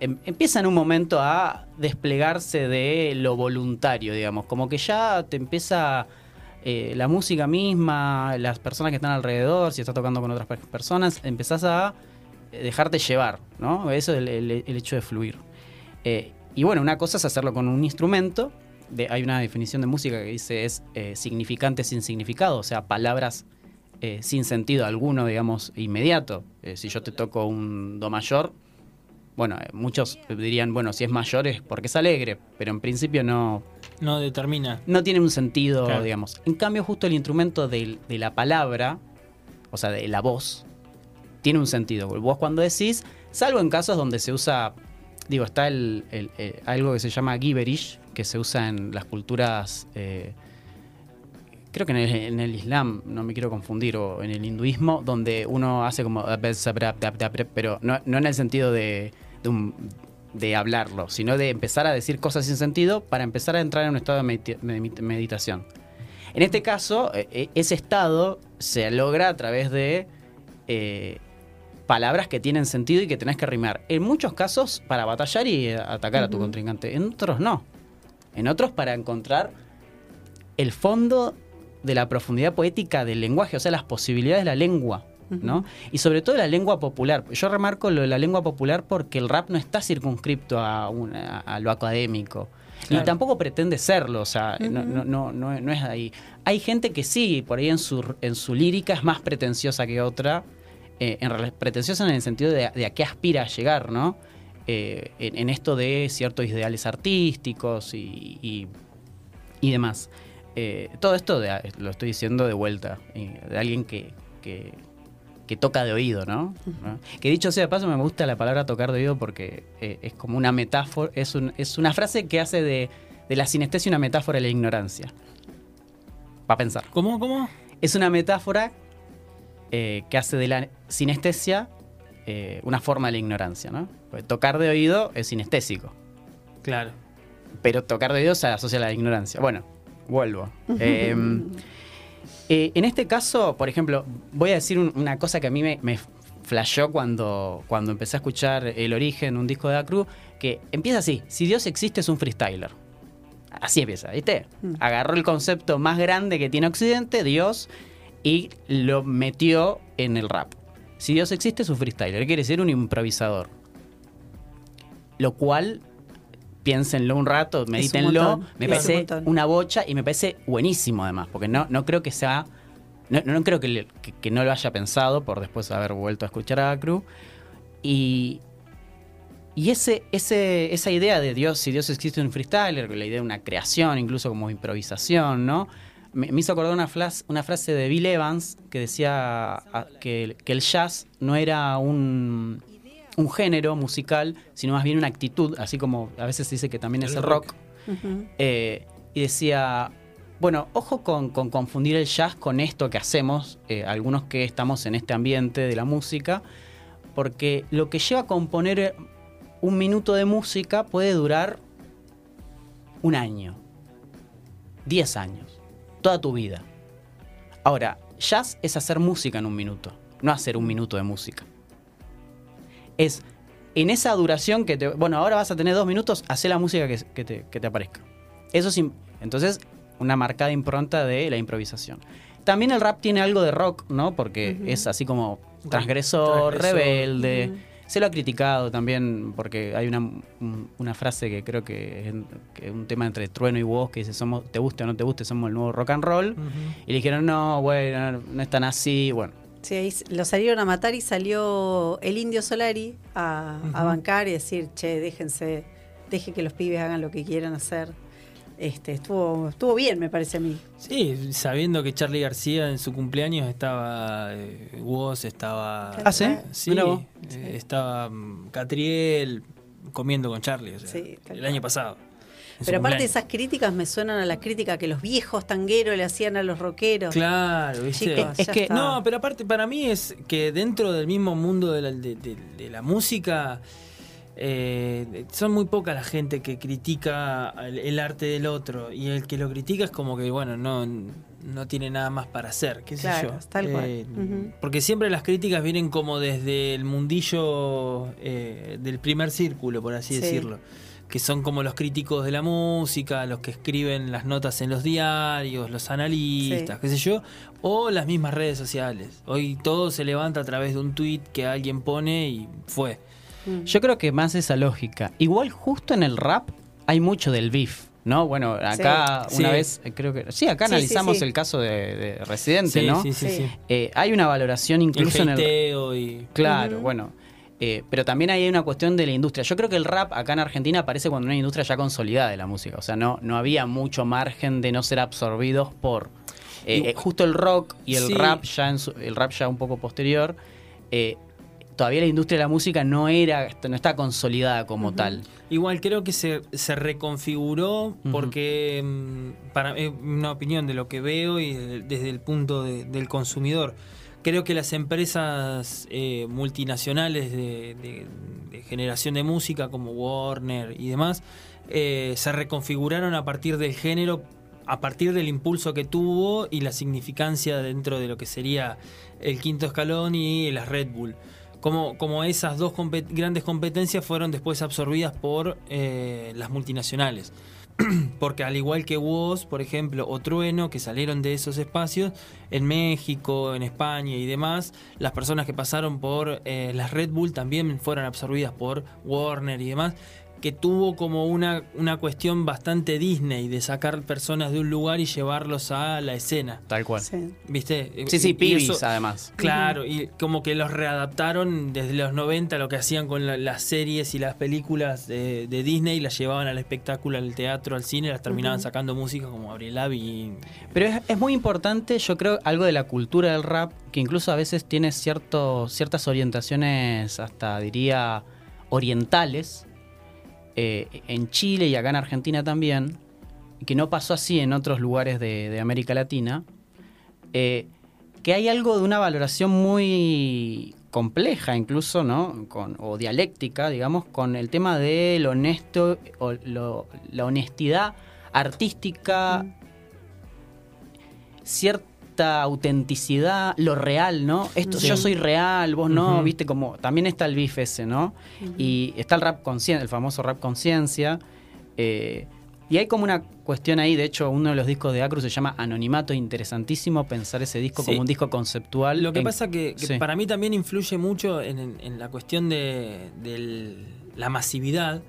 em- empieza en un momento a desplegarse de lo voluntario, digamos, como que ya te empieza eh, la música misma, las personas que están alrededor, si estás tocando con otras per- personas, empezás a eh, dejarte llevar, ¿no? Eso es el, el- hecho de fluir. Eh, y bueno, una cosa es hacerlo con un instrumento. Hay una definición de música que dice es significante sin significado, o sea, palabras sin sentido alguno, digamos, inmediato. Si yo te toco un do mayor, bueno, eh, muchos dirían, bueno, si es mayor es porque es alegre, pero en principio no, No determina. no tiene un sentido, Claro. digamos. En cambio, justo el instrumento de, la palabra, o sea, de la voz, tiene un sentido. Vos cuando decís, salvo en casos donde se usa, digo, está el, el- el- algo que se llama gibberish, que se usa en las culturas, eh, creo que en el, en el Islam, no me quiero confundir, o en el hinduismo, donde uno hace como, pero no, no en el sentido de, de un- de hablarlo, sino de empezar a decir cosas sin sentido para empezar a entrar en un estado de medita- medit- meditación. En este caso, eh, eh, ese estado se logra a través de eh, palabras que tienen sentido y que tenés que rimar. En muchos casos para batallar y eh, atacar a tu contrincante. En otros no. En otros para encontrar el fondo de la profundidad poética del lenguaje, o sea, las posibilidades de la lengua. ¿No? Y sobre todo la lengua popular. Yo remarco lo de la lengua popular porque el rap no está circunscripto a, una- a lo académico. Claro. Y tampoco pretende serlo, o sea, no, no, no, no, no es ahí. Hay gente que sí, por ahí en su, en su lírica es más pretenciosa que otra, eh, en pretenciosa en el sentido de, de a qué aspira a llegar, ¿no? Eh, en, en esto de ciertos ideales artísticos y, y, y demás. Eh, todo esto de- lo estoy diciendo de vuelta, eh, de alguien que, que, que toca de oído, ¿no? ¿No? Que dicho sea de paso, me gusta la palabra tocar de oído porque eh, es como una metáfora, es, un- es una frase que hace de, de la sinestesia una metáfora de la ignorancia. Para pensar. ¿Cómo? ¿Cómo? Es una metáfora eh, que hace de la sinestesia eh, una forma de la ignorancia, ¿no? Porque tocar de oído es sinestésico Claro. pero tocar de oído se asocia a la ignorancia. Bueno, vuelvo. (laughs) Eh, eh, en este caso, por ejemplo, voy a decir un- una cosa que a mí me, me flashó cuando, cuando empecé a escuchar El Origen, un disco de Acru, que empieza así, si Dios existe es un freestyler. Así empieza, ¿viste? Mm. Agarró el concepto más grande que tiene Occidente, Dios, y lo metió en el rap. Si Dios existe es un freestyler, quiere decir un improvisador. Lo cual, piénsenlo un rato, medítenlo, me un parece una bocha y me parece buenísimo además, porque no, no creo que sea No, no creo que, le- que- que no lo haya pensado por después haber vuelto a escuchar a Acru. Y, y ese, ese, esa idea de Dios, si Dios existe en un freestyler, la idea de una creación, incluso como improvisación, ¿no? Me, me hizo acordar una, flas- una frase de Bill Evans que decía ah, que el jazz no era un, un género musical, sino más bien una actitud, así como a veces se dice que también es El rock. Eh, y decía, bueno, ojo con, con confundir el jazz con esto que hacemos, eh, algunos que estamos en este ambiente de la música, porque lo que lleva a componer un minuto de música puede durar un año, 10 años, toda tu vida. Ahora, jazz es hacer música en un minuto, no hacer un minuto de música. Es en esa duración que te... Bueno, ahora vas a tener dos minutos, hacer la música que, que te, que te aparezca. Eso sí, entonces, una marcada impronta de la improvisación. También el rap tiene algo de rock, ¿no? Porque es así como transgresor, Transgresor. rebelde. Se lo ha criticado también porque hay una, un- una frase que creo que es que es un tema entre Trueno y vos que dice, somos, te guste o no te guste, somos el nuevo rock and roll. Y le dijeron, no, bueno, no es tan así. Bueno, Sí, ahí lo salieron a matar y salió el indio Solari a, a Ujú. bancar y decir, che, déjense, deje que los pibes hagan lo que quieran hacer. Este, estuvo, estuvo bien, me parece a mí. Sí, sabiendo que Charlie García en su cumpleaños estaba eh, Woz, estaba. ¿Ah, sí? Sí, eh, estaba mm, Catriel comiendo con Charlie, o sea, Sí, tal el año pasado. Pero aparte esas críticas me suenan a la crítica que los viejos tangueros le hacían a los rockeros. Claro, ¿viste? Chicos, Es ya que- está. No, pero aparte para mí es que dentro del mismo mundo de la, de- de- de la música eh, son muy poca la gente que critica el, el arte del otro y el que lo critica es como que bueno no no tiene nada más para hacer, qué sé Claro, yo. Eh, tal cual. Ujú. Porque siempre las críticas vienen como desde el mundillo eh, del primer círculo, por así Sí. decirlo que son como los críticos de la música, los que escriben las notas en los diarios, los analistas, Sí. qué sé yo, o las mismas redes sociales. Hoy todo se levanta a través de un tweet que alguien pone y fue. Mm. yo creo que más esa lógica. Igual justo en el rap hay mucho del beef. ¿No? Bueno, acá Sí. una Sí. vez, eh, creo que. Sí, acá Sí, analizamos sí. el caso de, de Residente, Sí, ¿no? sí, sí, Sí. sí. Eh, hay una valoración El incluso en el. y... Claro, bueno. Eh, pero también hay una cuestión de la industria. Yo creo que el rap acá en Argentina aparece cuando una industria ya consolidada de la música. O sea, no, no había mucho margen de no ser absorbidos por. eh, eh, justo el rock y el Sí. rap ya en su- el rap ya un poco posterior. todavía la industria de la música no era, no está consolidada como tal. Igual creo que se, se reconfiguró porque, mm, para es una opinión de lo que veo y de- desde el punto de- del consumidor, creo que las empresas eh, multinacionales de, generación de música como Warner y demás eh, se reconfiguraron a partir del género, a partir del impulso que tuvo y la significancia dentro de lo que sería el quinto escalón y las Red Bull como, como esas dos grandes competencias fueron después absorbidas por eh, las multinacionales. (clears throat) Porque al igual que Woz, por ejemplo, o Trueno, que salieron de esos espacios, en México, en España y demás, las personas que pasaron por eh, las Red Bull también fueron absorbidas por Warner y demás, que tuvo como una, una cuestión bastante Disney de sacar personas de un lugar y llevarlos a la escena. Tal cual. Sí. ¿Viste? Sí, sí, pibis eso- además. Claro, y como que los readaptaron desde los 90 lo que hacían con la- las series y las películas de, de Disney, las llevaban al espectáculo, al teatro, al cine, las terminaban sacando música como Abril Lavigne. Pero es, es muy importante, yo creo, algo de la cultura del rap, que incluso a veces tiene cierto, ciertas orientaciones, hasta diría, orientales, eh, en Chile y acá en Argentina también, que no pasó así en otros lugares de, de América Latina, eh, que hay algo de una valoración muy compleja incluso, ¿no? Con, o dialéctica, digamos, con el tema de lo honesto, o lo- la honestidad artística, cierta autenticidad, lo real, ¿no? Esto Sí. yo soy real, vos no, viste como también está el beef ese, ¿no? Y está el rap conciencia, el famoso rap conciencia. eh, y hay como una cuestión ahí, de hecho, uno de los discos de Acru se llama Anonimato, interesantísimo pensar ese disco Sí. como un disco conceptual. Lo que en- pasa que, que sí. para mí también influye mucho en, en- en la cuestión de, la masividad,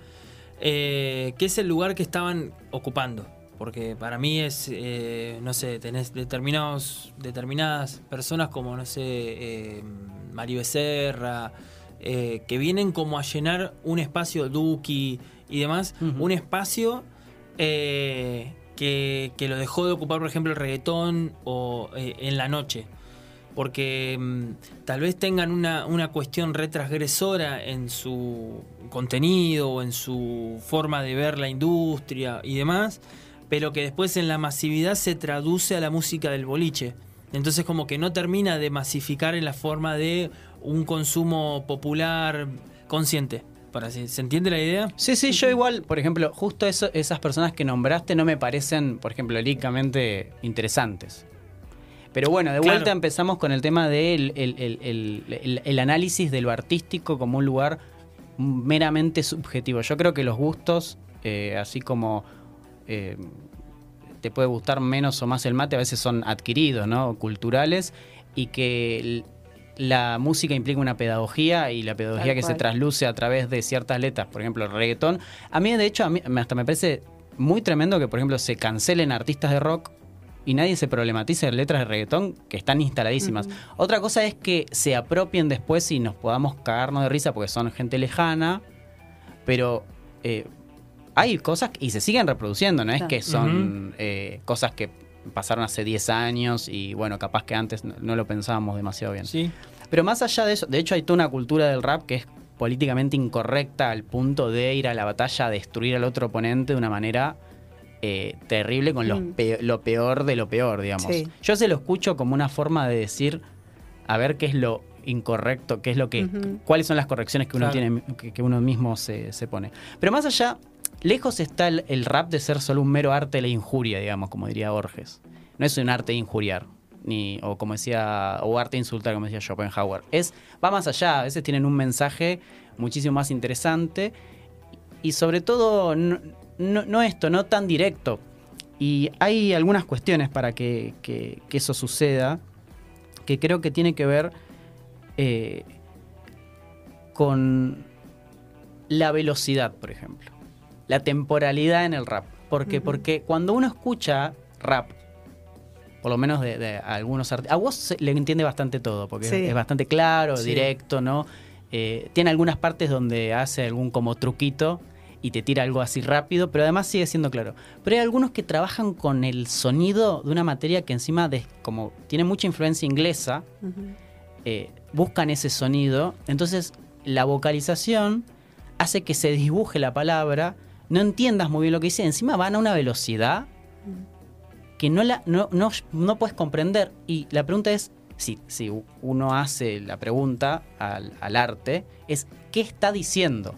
eh, que es el lugar que estaban ocupando. Porque para mí es, eh, no sé, tenés determinados, determinadas personas como, no sé, eh, Mario Becerra, eh, que vienen como a llenar un espacio, Duki y demás, un espacio que, que lo dejó de ocupar, por ejemplo, el reggaetón o eh, en la noche. Porque mm, tal vez tengan una, una cuestión retrasgresora en su contenido o en su forma de ver la industria y demás, pero que después en la masividad se traduce a la música del boliche. Entonces como que no termina de masificar en la forma de un consumo popular consciente. Para así- ¿Se entiende la idea? Sí, sí, yo igual, por ejemplo, justo eso, esas personas que nombraste no me parecen, por ejemplo, líricamente interesantes. Pero bueno, de Claro. vuelta empezamos con el tema del el, el- el- el- el análisis de lo artístico como un lugar meramente subjetivo. Yo creo que los gustos, eh, así como eh, te puede gustar menos o más el mate, a veces son adquiridos, ¿no? Culturales, y que la música implica una pedagogía y la pedagogía Tal que se trasluce a través de ciertas letras, por ejemplo, el reggaetón. A mí, de hecho, a mí me- hasta me parece muy tremendo que, por ejemplo, se cancelen artistas de rock y nadie se problematice de letras de reggaetón que están instaladísimas. Otra cosa es que se apropien después y nos podamos cagarnos de risa porque son gente lejana, pero eh, hay cosas y se siguen reproduciendo, no es Claro. que son eh, cosas que pasaron hace 10 años y bueno, capaz que antes no, no lo pensábamos demasiado bien. Sí. Pero más allá de eso, de hecho hay toda una cultura del rap que es políticamente incorrecta al punto de ir a la batalla a destruir al otro oponente de una manera eh, terrible con los Mm. pe- lo peor de lo peor, digamos. Sí. Yo se lo escucho como una forma de decir, a ver qué es lo incorrecto, qué es lo que, cuáles son las correcciones que uno Claro. tiene, que, que uno mismo se, se pone. Pero más allá, lejos está el, rap de ser solo un mero arte de la injuria, digamos, como diría Borges. No es un arte de injuriar, ni, o como decía, o arte de insultar, como decía Schopenhauer. Es, va más allá, a veces tienen un mensaje muchísimo más interesante y sobre todo no, esto, no tan directo. Y hay algunas cuestiones para que, que- que eso suceda que creo que tiene que ver eh, con la velocidad, por ejemplo. La temporalidad en el rap. ¿Por qué? Ujú. Porque cuando uno escucha rap, por lo menos de, de algunos artistas, a vos se- le entiende bastante todo, porque Sí. es, es bastante claro, Sí. directo, ¿no? Eh, tiene algunas partes donde hace algún como truquito y te tira algo así rápido, pero además sigue siendo claro. Pero hay algunos que trabajan con el sonido de una materia que encima de, como tiene mucha influencia inglesa, eh, buscan ese sonido. Entonces, la vocalización hace que se dibuje la palabra, no entiendas muy bien lo que dice, encima van a una velocidad que no, la, no, no, no puedes comprender. Y la pregunta es, si, si uno hace la pregunta al, al arte, es ¿qué está diciendo?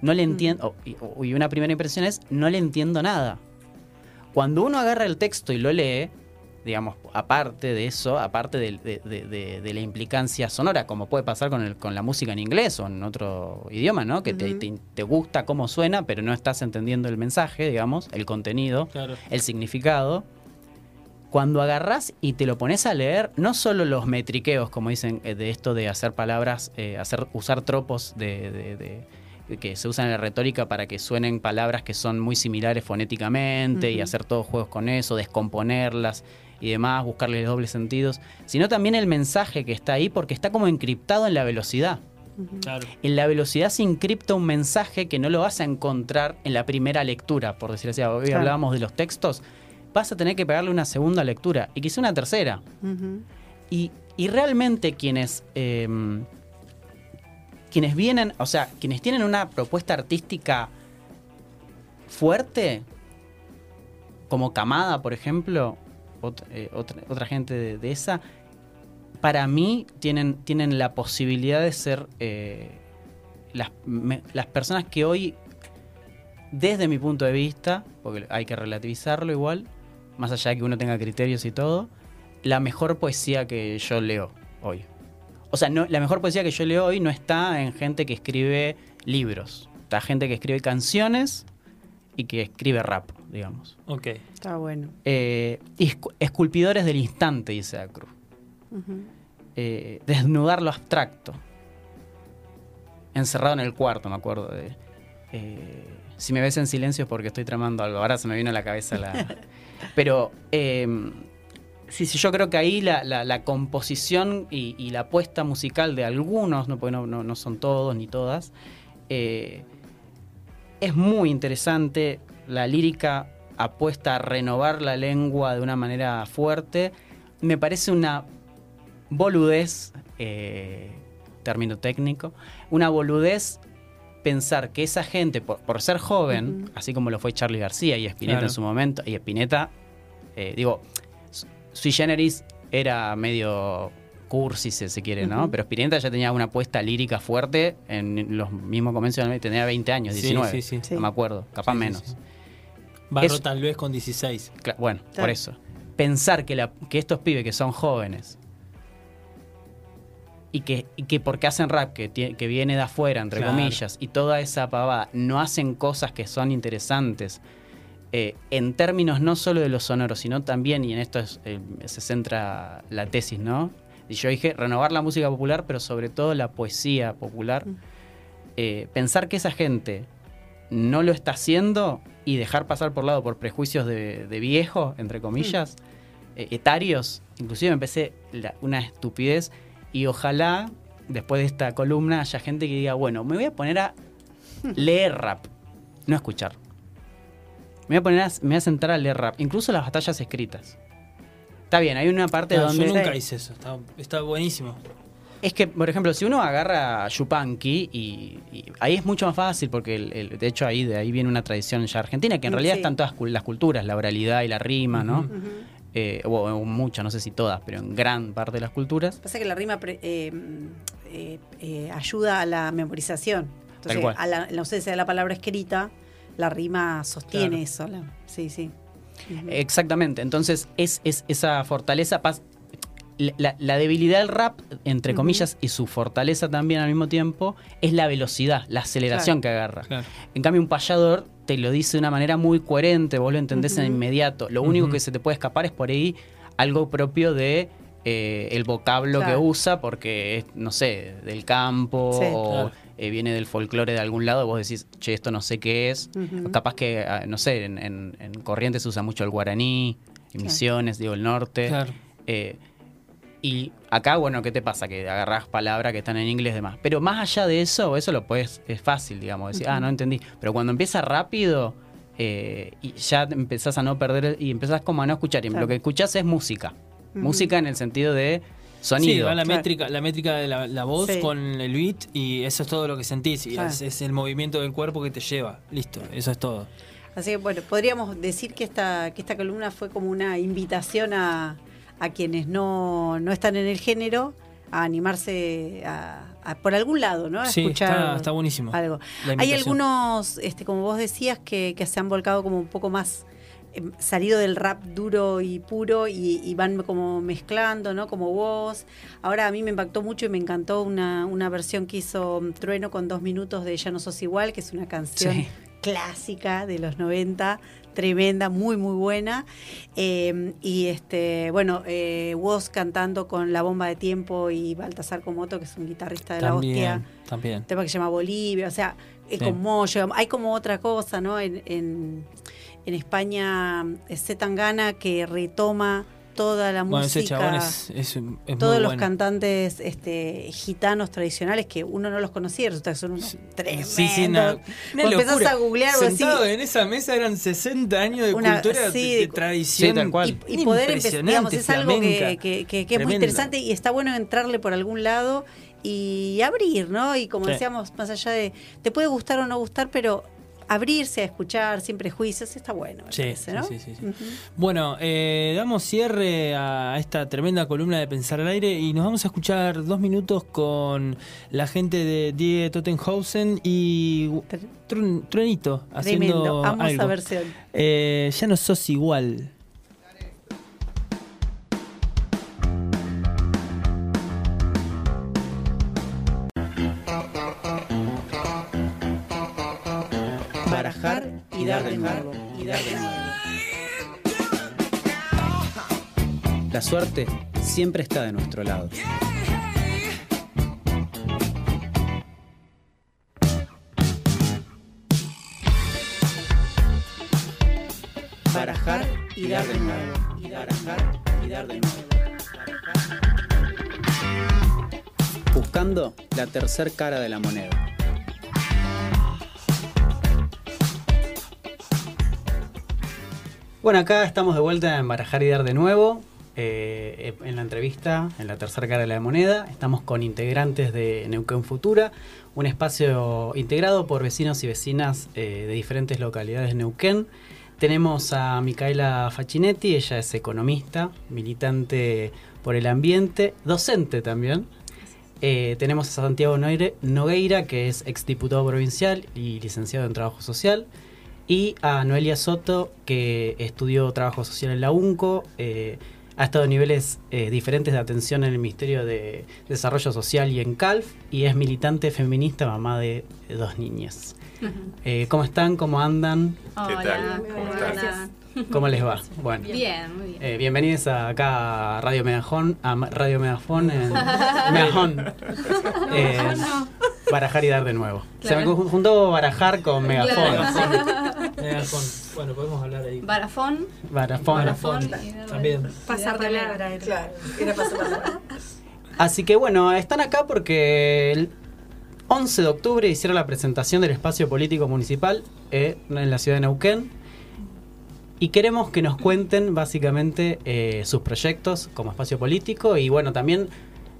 No le entiendo, y, o- y una primera impresión es, no le entiendo nada. Cuando uno agarra el texto y lo lee, digamos, aparte de eso, aparte de, de- de- de la implicancia sonora, como puede pasar con, el- con la música en inglés o en otro idioma, ¿no? Que te, te- te gusta cómo suena, pero no estás entendiendo el mensaje, digamos, el contenido, Claro. el significado. Cuando agarrás y te lo pones a leer, no solo los metriqueos, como dicen, eh, de esto de hacer palabras, eh, hacer, usar tropos de, que se usan en la retórica para que suenen palabras que son muy similares fonéticamente y hacer todos juegos con eso, descomponerlas y demás, buscarle dobles sentidos, sino también el mensaje que está ahí porque está como encriptado en la velocidad. Claro. En la velocidad se encripta un mensaje que no lo vas a encontrar en la primera lectura, por decir así. Hoy Claro. hablábamos de los textos. Vas a tener que pegarle una segunda lectura y quizá una tercera. Y, y realmente quienes, eh, quienes vienen, o sea, quienes tienen una propuesta artística fuerte, como Camada, por ejemplo, eh, otra, gente de, esa, para mí tienen, tienen la posibilidad de ser eh, las, las personas que hoy, desde mi punto de vista, porque hay que relativizarlo igual, más allá de que uno tenga criterios y todo, la mejor poesía que yo leo hoy. O sea, no, la mejor poesía que yo leo hoy no está en gente que escribe libros. Está gente que escribe canciones y que escribe rap, digamos. Ok. Está bueno. Eh, esculpidores del instante, dice la Cruz. Ujú. Eh, desnudar lo abstracto. Encerrado en el cuarto, me acuerdo de. eh, si me ves en silencio es porque estoy tramando algo. Ahora se me vino a la cabeza la. (laughs) Pero eh, sí, sí, yo creo que ahí la, la- la composición y, y la puesta musical de algunos, no, porque no, no- no son todos ni todas, eh, es muy interesante. La lírica apuesta a renovar la lengua de una manera fuerte. Me parece una boludez, eh, término técnico, una boludez pensar que esa gente, por, por ser joven, así como lo fue Charlie García y Spinetta Claro. en su momento, y Spinetta, eh, digo, su- Sui Generis era medio cursi, si se quiere, ¿no? Pero Spinetta ya tenía una apuesta lírica fuerte en los mismos convencionales, tenía 20 años, Sí, 19, sí, sí. Sí. no me acuerdo, capaz Sí, sí, menos. Barro Eso- tal vez con 16. Cla- Bueno, por eso. Pensar que, la- que estos pibes que son jóvenes y que, y que porque hacen rap, que, que viene de afuera, entre Claro. comillas, y toda esa pavada, no hacen cosas que son interesantes eh, en términos no solo de lo sonoro, sino también, y en esto es, eh, se centra la tesis, ¿no? Y yo dije, renovar la música popular, pero sobre todo la poesía popular. Mm. Eh, pensar que esa gente no lo está haciendo y dejar pasar por lado por prejuicios de, de viejo, entre comillas, eh, etarios, inclusive me empecé una estupidez y ojalá después de esta columna haya gente que diga, bueno, me voy a poner a leer rap, no escuchar. Me voy a poner a, me voy a sentar a leer rap, incluso las batallas escritas. Está bien, hay una parte Ah, donde... Yo nunca hice eso. Está, está buenísimo. Es que, por ejemplo, si uno agarra Yupanqui, y, y ahí es mucho más fácil, porque el- el- de hecho ahí de ahí viene una tradición ya argentina, que en Mm, realidad están todas las culturas, la oralidad y la rima, ¿no? Eh, o, o muchas, no sé si todas, pero en gran parte de las culturas. Pasa que la rima pre- eh, eh, ayuda a la memorización. Entonces, a la, la ausencia de la palabra escrita, la rima sostiene Claro. eso. la- sí, sí. Exactamente, entonces es, es esa fortaleza, la, la debilidad del rap, entre comillas, y su fortaleza también al mismo tiempo, es la velocidad, la aceleración que agarra. Claro. En cambio, un payador te lo dice de una manera muy coherente, vos lo entendés en inmediato. Lo único que se te puede escapar es por ahí algo propio de eh, el vocablo que usa, porque es, no sé, del campo Sí. o eh, viene del folclore de algún lado, vos decís, che, esto no sé qué es. Capaz que, ah, no sé, en, en- en Corrientes se usa mucho el guaraní, en. Misiones, digo, el norte. Claro. Eh, y acá, bueno, ¿qué te pasa? Que agarrás palabras que están en inglés y demás. Pero más allá de eso, eso lo puedes, es fácil, digamos, decir, ah, no entendí. Pero cuando empieza rápido eh, y ya empezás a no perder y empezás como a no escuchar. Y Claro. lo que escuchás es música. Música en el sentido de Sí, sonido. va la Claro. métrica, la métrica de la, la voz Sí. con el beat y eso es todo lo que sentís. Y Claro. es, es el movimiento del cuerpo que te lleva. Listo, eso es todo. Así que bueno, podríamos decir que esta, que esta columna fue como una invitación a, a quienes no, no están en el género a animarse a, a- por algún lado, ¿no? A Sí, escuchar está, está buenísimo. algo. Hay algunos, este, como vos decías, que, que se han volcado como un poco más em, salido del rap duro y puro y, y van como mezclando, ¿no? Como vos. Ahora a mí me impactó mucho y me encantó una, una versión que hizo mm, Trueno con dos minutos de Ya no sos igual, que es una canción Sí. Clásica de los 90, tremenda, muy, muy buena. Eh, y este, bueno, eh, Woz cantando con La Bomba de Tiempo y Baltasar Comoto, que es un guitarrista de la hostia También, también. tema que se llama Bolivia, o sea, eh, Sí. con Moyo, hay como otra cosa, ¿no? En, en, en España, es Zetangana que retoma toda la Bueno, ese música. chabón es, es, es todos muy los bueno. cantantes este, gitanos tradicionales que uno no los conocía, resulta que son unos tremendos. Sí, sí, una, una empezás a googlear algo así, Sentado en esa mesa eran 60 años de Una- cultura, sí, de, tradición. Sí, tal cual. y, y poder empezar, digamos, es algo que, flamenca. que- que- que es muy interesante y está bueno entrarle por algún lado y abrir, ¿no? Y como Sí. decíamos, más allá de, te puede gustar o no gustar, pero abrirse a escuchar sin prejuicios está bueno, Sí, parece, ¿no? sí, sí, sí. Bueno, eh, damos cierre a esta tremenda columna de Pensar al Aire y nos vamos a escuchar dos minutos con la gente de Die Tottenhausen y Trun- Truenito haciendo Tremendo, amo esa algo. versión. Eh, ya no sos igual. dar de nuevo, y dar de nuevo. La suerte siempre está de nuestro lado. Barajar y dar de nuevo, y barajar y dar de nuevo. Buscando la tercer cara de la moneda. Bueno, acá estamos de vuelta en Barajar y Dar de nuevo. eh, en la entrevista, en la tercera cara de la moneda, estamos con integrantes de Neuquén Futura, un espacio integrado por vecinos y vecinas eh, de diferentes localidades de Neuquén. Tenemos a Micaela Facchinetti, ella es economista, militante por el ambiente, docente también. Eh, tenemos a Santiago Nogueira, que es exdiputado provincial y licenciado en Trabajo Social. Y a Noelia Soto, que estudió Trabajo Social en la UNCO, eh, ha estado en niveles eh, diferentes de atención en el Ministerio de Desarrollo Social y en CALF, y es militante feminista, mamá de dos niñas. Eh, ¿Cómo están? ¿Cómo andan? ¿Qué tal? ¿cómo andan? (laughs) ¿Cómo les va? Bueno. Bien, muy bien. Eh, bienvenidos a- acá a Radio Megafón, a Radio Megafón en (laughs) Megafón. Eh, barajar y dar de nuevo. Se me Claro. ju- juntó barajar con Megafón. Claro. Megafón. Bueno, podemos hablar ahí. Barafón. Barafón. Barafón. También. Pasapalabra. Claro, era pasapalabra. Así que bueno, están acá porque el 11 de octubre hicieron la presentación del espacio político municipal eh, en la ciudad de Neuquén. Y queremos que nos cuenten básicamente eh, sus proyectos como espacio político y bueno, también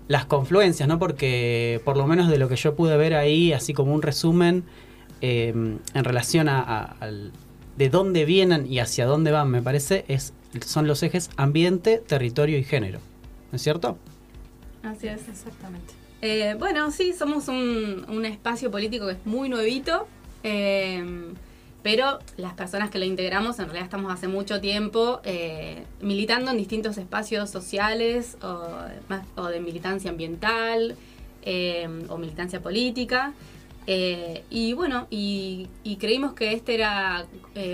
las confluencias, ¿no? Porque por lo menos de lo que yo pude ver ahí, así como un resumen eh, en relación a, al- de dónde vienen y hacia dónde van, me parece, es, son los ejes ambiente, territorio y género. ¿No es cierto? Así es, exactamente. Eh, bueno, sí, somos un, un espacio político que es muy nuevito, eh, pero las personas que lo integramos en realidad estamos hace mucho tiempo eh, militando en distintos espacios sociales o, de militancia ambiental eh, o militancia política. Eh, y bueno, y, creímos que este era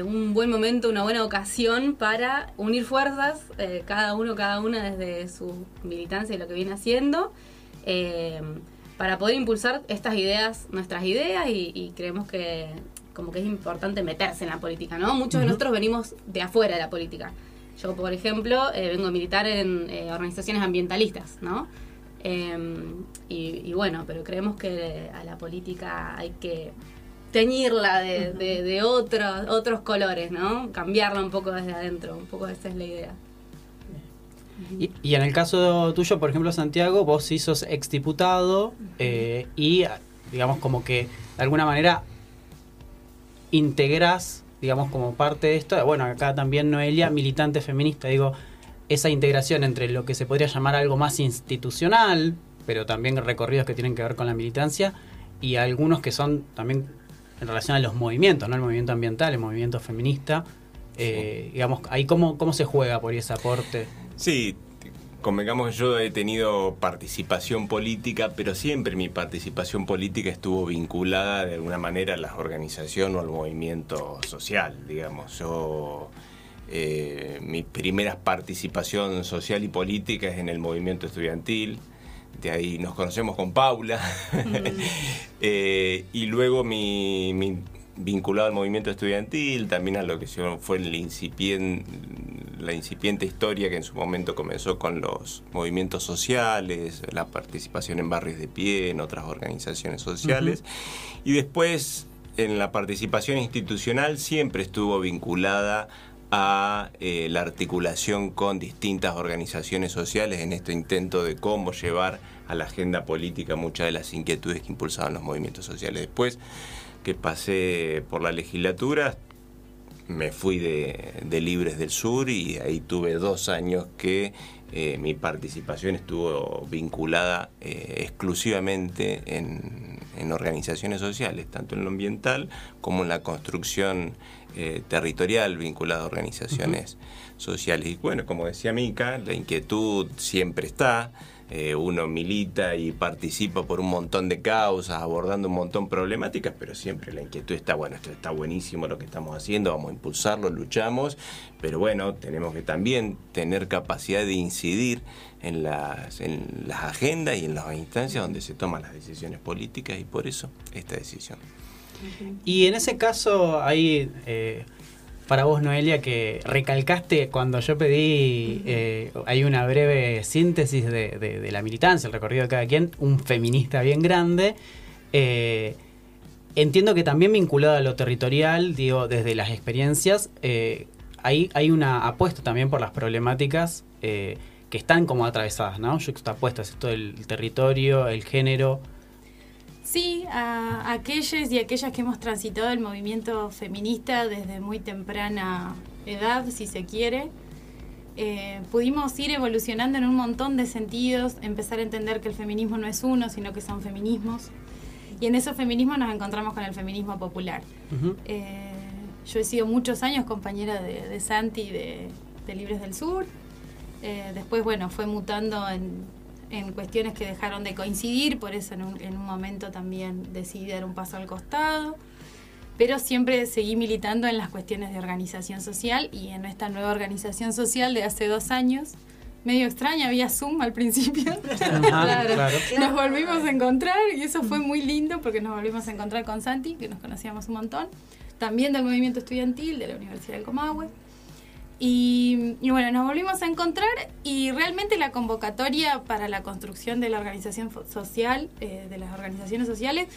un buen momento, una buena ocasión para unir fuerzas, cada uno, cada una desde su militancia y lo que viene haciendo, para poder impulsar estas ideas, nuestras ideas, y creemos que como que es importante meterse en la política, ¿no? Muchos de nosotros venimos de afuera de la política. Yo, por ejemplo, eh, vengo a militar en eh, organizaciones ambientalistas, ¿no? Eh, y, y bueno, pero creemos que a la política hay que teñirla de, de- de otros, otros colores, ¿no? Cambiarla un poco desde adentro, un poco esa es la idea. Y, y en el caso tuyo, por ejemplo, Santiago, vos sí sos exdiputado eh, y, digamos, como que de alguna manera integrás, digamos, como parte de esto. Bueno, acá también Noelia, militante feminista, digo, esa integración entre lo que se podría llamar algo más institucional, pero también recorridos que tienen que ver con la militancia, y algunos que son también en relación a los movimientos, ¿no? El movimiento ambiental, el movimiento feminista. Eh, Digamos, ahí cómo, cómo se juega por ese aporte. Sí, convengamos yo he tenido participación política, pero siempre mi participación política estuvo vinculada de alguna manera a la organización o al movimiento social, digamos. Yo, eh, mi primera participación social y política es en el movimiento estudiantil. De ahí nos conocemos con Paula. (laughs) Eh, y luego mi, mi- vinculado al movimiento estudiantil, también a lo que fue el incipien- la incipiente historia que en su momento comenzó con los movimientos sociales, la participación en barrios de pie, en otras organizaciones sociales. Y después, en la participación institucional, siempre estuvo vinculada a eh, la articulación con distintas organizaciones sociales en este intento de cómo llevar a la agenda política muchas de las inquietudes que impulsaban los movimientos sociales. Después que pasé por la legislatura, me fui de, de Libres del Sur y ahí tuve dos años que eh, mi participación estuvo vinculada eh, exclusivamente en, en organizaciones sociales, tanto en lo ambiental como en la construcción eh, territorial vinculada a organizaciones sociales. Y bueno, como decía Mica, la inquietud siempre está. Eh, uno milita y participa por un montón de causas, abordando un montón de problemáticas, pero siempre la inquietud está, bueno, esto está buenísimo lo que estamos haciendo, vamos a impulsarlo, luchamos, pero bueno, tenemos que también tener capacidad de incidir en las, en las agendas y en las instancias donde se toman las decisiones políticas y por eso esta decisión. Y en ese caso, eh, para vos, Noelia, que recalcaste cuando yo pedí, eh, hay una breve síntesis de, la militancia, el recorrido de cada quien, un feminista bien grande. Eh, entiendo que también vinculado a lo territorial, digo, desde las experiencias, eh, hay, hay una apuesta también por las problemáticas eh, que están como atravesadas, ¿no? Juxtapuestas, esto del territorio, el género. Sí, a aquellos y aquellas que hemos transitado el movimiento feminista desde muy temprana edad, si se quiere, eh, pudimos ir evolucionando en un montón de sentidos, empezar a entender que el feminismo no es uno, sino que son feminismos. Y en esos feminismos nos encontramos con el feminismo popular. Eh, yo he sido muchos años compañera de, de Santi de, de Libres del Sur. Eh, después, bueno, fue mutando en, en cuestiones que dejaron de coincidir, por eso en un, en un momento también decidí dar un paso al costado. Pero siempre seguí militando en las cuestiones de organización social y en esta nueva organización social de hace dos años. Medio extraña, había Zoom al principio. Ajá, (laughs) claro. Nos volvimos a encontrar y eso fue muy lindo porque nos volvimos a encontrar con Santi, que nos conocíamos un montón, también del movimiento estudiantil de la Universidad del Comahue. Y, y bueno, nos volvimos a encontrar y realmente la convocatoria para la construcción de la organización social, eh, de las organizaciones sociales,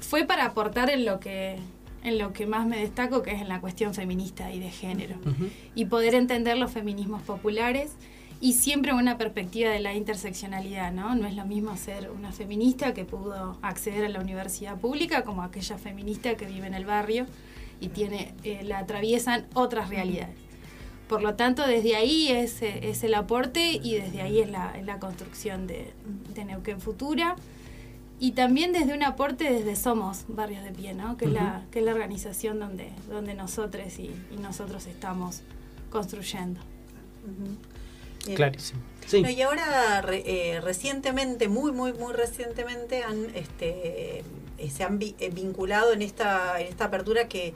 fue para aportar en lo que en lo que más me destaco, que es en la cuestión feminista y de género y poder entender los feminismos populares y siempre una perspectiva de la interseccionalidad, ¿no? No es lo mismo ser una feminista que pudo acceder a la universidad pública como aquella feminista que vive en el barrio y tiene eh, la atraviesan otras realidades. Por lo tanto, desde ahí es, es el aporte y desde ahí es la, es la construcción de, de Neuquén Futura. Y también desde un aporte desde Somos Barrios de Pie, ¿no? que, es la, que es la organización donde, donde nosotros y, y nosotros estamos construyendo. Bien. Clarísimo. Sí. No, y ahora re- eh, recientemente, muy, muy, muy recientemente, han, este, eh, se han vi- eh, vinculado en esta, en esta apertura que,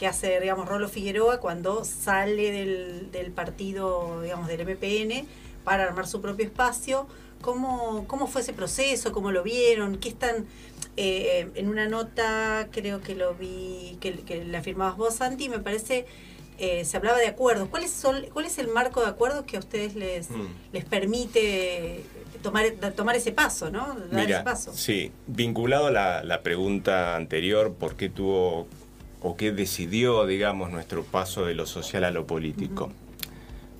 que hace, digamos, Rolo Figueroa cuando sale del, del partido, digamos, del MPN para armar su propio espacio. ¿Cómo, cómo fue ese proceso? ¿Cómo lo vieron? ¿Qué están...? eh, en una nota, creo que lo vi, que, que la firmabas vos, Santi, me parece... eh, se hablaba de acuerdos. ¿Cuáles son, ¿Cuál es el marco de acuerdos que a ustedes les, Mm. les permite tomar, tomar ese paso, ¿no? Dar ese Mira, paso. sí, vinculado a la, la pregunta anterior, ¿por qué tuvo o qué decidió, digamos, nuestro paso de lo social a lo político?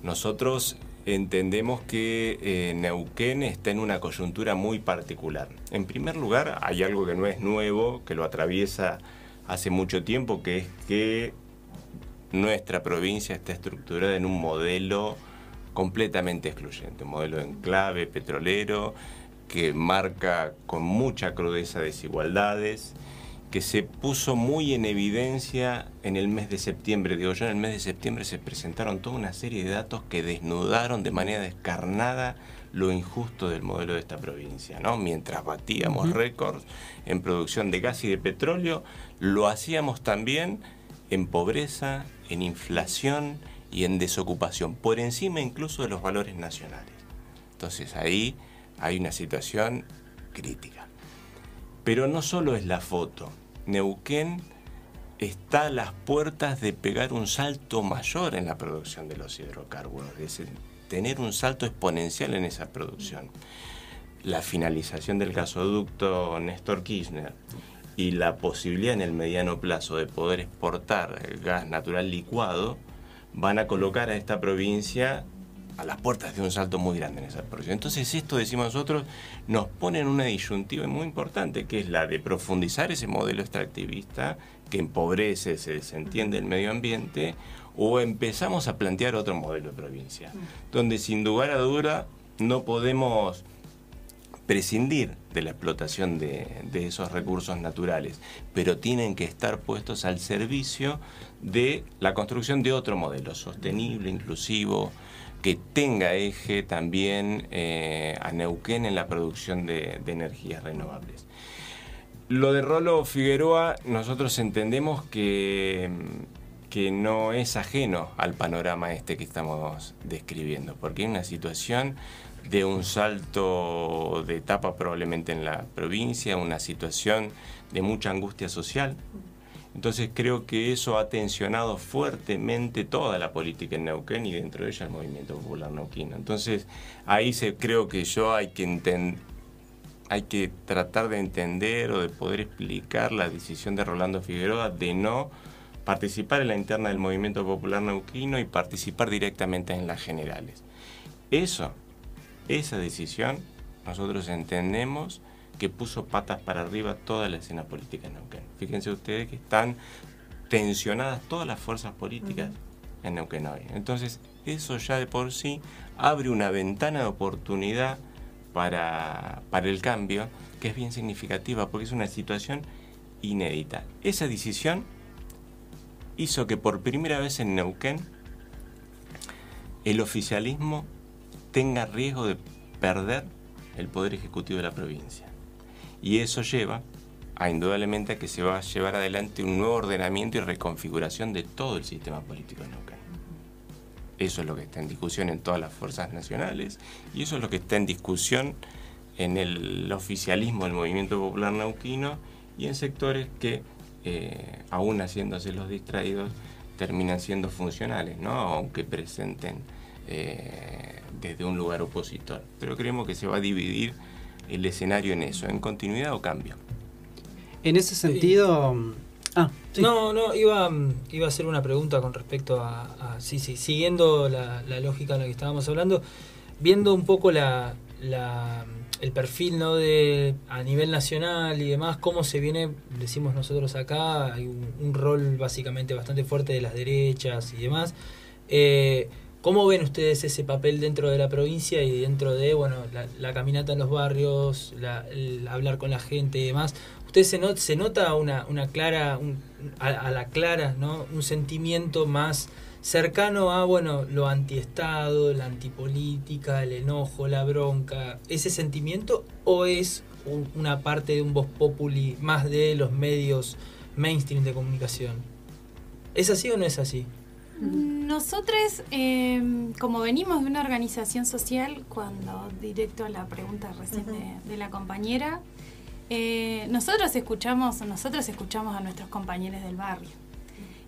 Nosotros entendemos que eh, Neuquén está en una coyuntura muy particular. En primer lugar, hay algo que no es nuevo, que lo atraviesa hace mucho tiempo, que es que nuestra provincia está estructurada en un modelo completamente excluyente, un modelo de enclave petrolero que marca con mucha crudeza desigualdades, que se puso muy en evidencia en el mes de septiembre. Digo yo, en el mes de septiembre se presentaron toda una serie de datos que desnudaron de manera descarnada lo injusto del modelo de esta provincia. ¿no? Mientras batíamos récords en producción de gas y de petróleo, lo hacíamos también en pobreza, en inflación y en desocupación, por encima incluso de los valores nacionales. Entonces ahí hay una situación crítica. Pero no solo es la foto. Neuquén está a las puertas de pegar un salto mayor en la producción de los hidrocarburos, es decir, tener un salto exponencial en esa producción. La finalización del gasoducto Néstor Kirchner y la posibilidad en el mediano plazo de poder exportar gas natural licuado van a colocar a esta provincia a las puertas de un salto muy grande en esa producción. Entonces esto, decimos nosotros, nos pone en una disyuntiva muy importante, que es la de profundizar ese modelo extractivista que empobrece, se desentiende el medio ambiente, o empezamos a plantear otro modelo de provincia, donde sin lugar a duda no podemos prescindir de la explotación de, de esos recursos naturales, pero tienen que estar puestos al servicio de la construcción de otro modelo sostenible, inclusivo, que tenga eje también eh, a Neuquén en la producción de, energías renovables. Lo de Rolo Figueroa, nosotros entendemos que, que no es ajeno al panorama este que estamos describiendo, porque hay una situación de un salto de etapa probablemente en la provincia, una situación de mucha angustia social, Entonces creo que eso ha tensionado fuertemente toda la política en Neuquén y dentro de ella el movimiento popular neuquino. Entonces ahí se, creo que yo hay que hay que tratar de entender o de poder explicar la decisión de Rolando Figueroa de no participar en la interna del movimiento popular neuquino y participar directamente en las generales. Eso, esa decisión, nosotros entendemos que puso patas para arriba toda la escena política en Neuquén. Fíjense ustedes que están tensionadas todas las fuerzas políticas en Neuquén hoy. Entonces, eso ya de por sí abre una ventana de oportunidad para, para el cambio que es bien significativa porque es una situación inédita. Esa decisión hizo que por primera vez en Neuquén el oficialismo tenga riesgo de perder el poder ejecutivo de la provincia. Y eso lleva a indudablemente a que se va a llevar adelante un nuevo ordenamiento y reconfiguración de todo el sistema político Neuquén. Eso es lo que está en discusión en todas las fuerzas nacionales y eso es lo que está en discusión en el oficialismo del movimiento popular neuquino y en sectores que, eh, aún haciéndose los distraídos, terminan siendo funcionales, ¿no? aunque presenten eh, desde un lugar opositor. Pero creemos que se va a dividir el escenario en eso, en continuidad o cambio. En ese sentido... Ah, No, no, iba, iba a hacer una pregunta con respecto a, sí, sí, siguiendo la, lógica en la que estábamos hablando, viendo un poco la, la, el perfil ¿no? de a nivel nacional y demás, cómo se viene, decimos nosotros acá, hay un, rol básicamente bastante fuerte de las derechas y demás. Eh, ¿Cómo ven ustedes ese papel dentro de la provincia y dentro de bueno la, caminata en los barrios, el hablar con la gente y demás? ¿Usted se, se nota una, una clara, a, la clara, ¿no? un sentimiento más cercano a bueno lo antiestado, la antipolítica, el enojo, la bronca? ¿Ese sentimiento o es una parte de un voz populi más de los medios mainstream de comunicación? ¿Es así o no es así? Nosotros, em, como venimos de una organización social, cuando directo a la pregunta recién de, la compañera, eh, nosotros escuchamos, nosotros escuchamos a nuestros compañeros del barrio.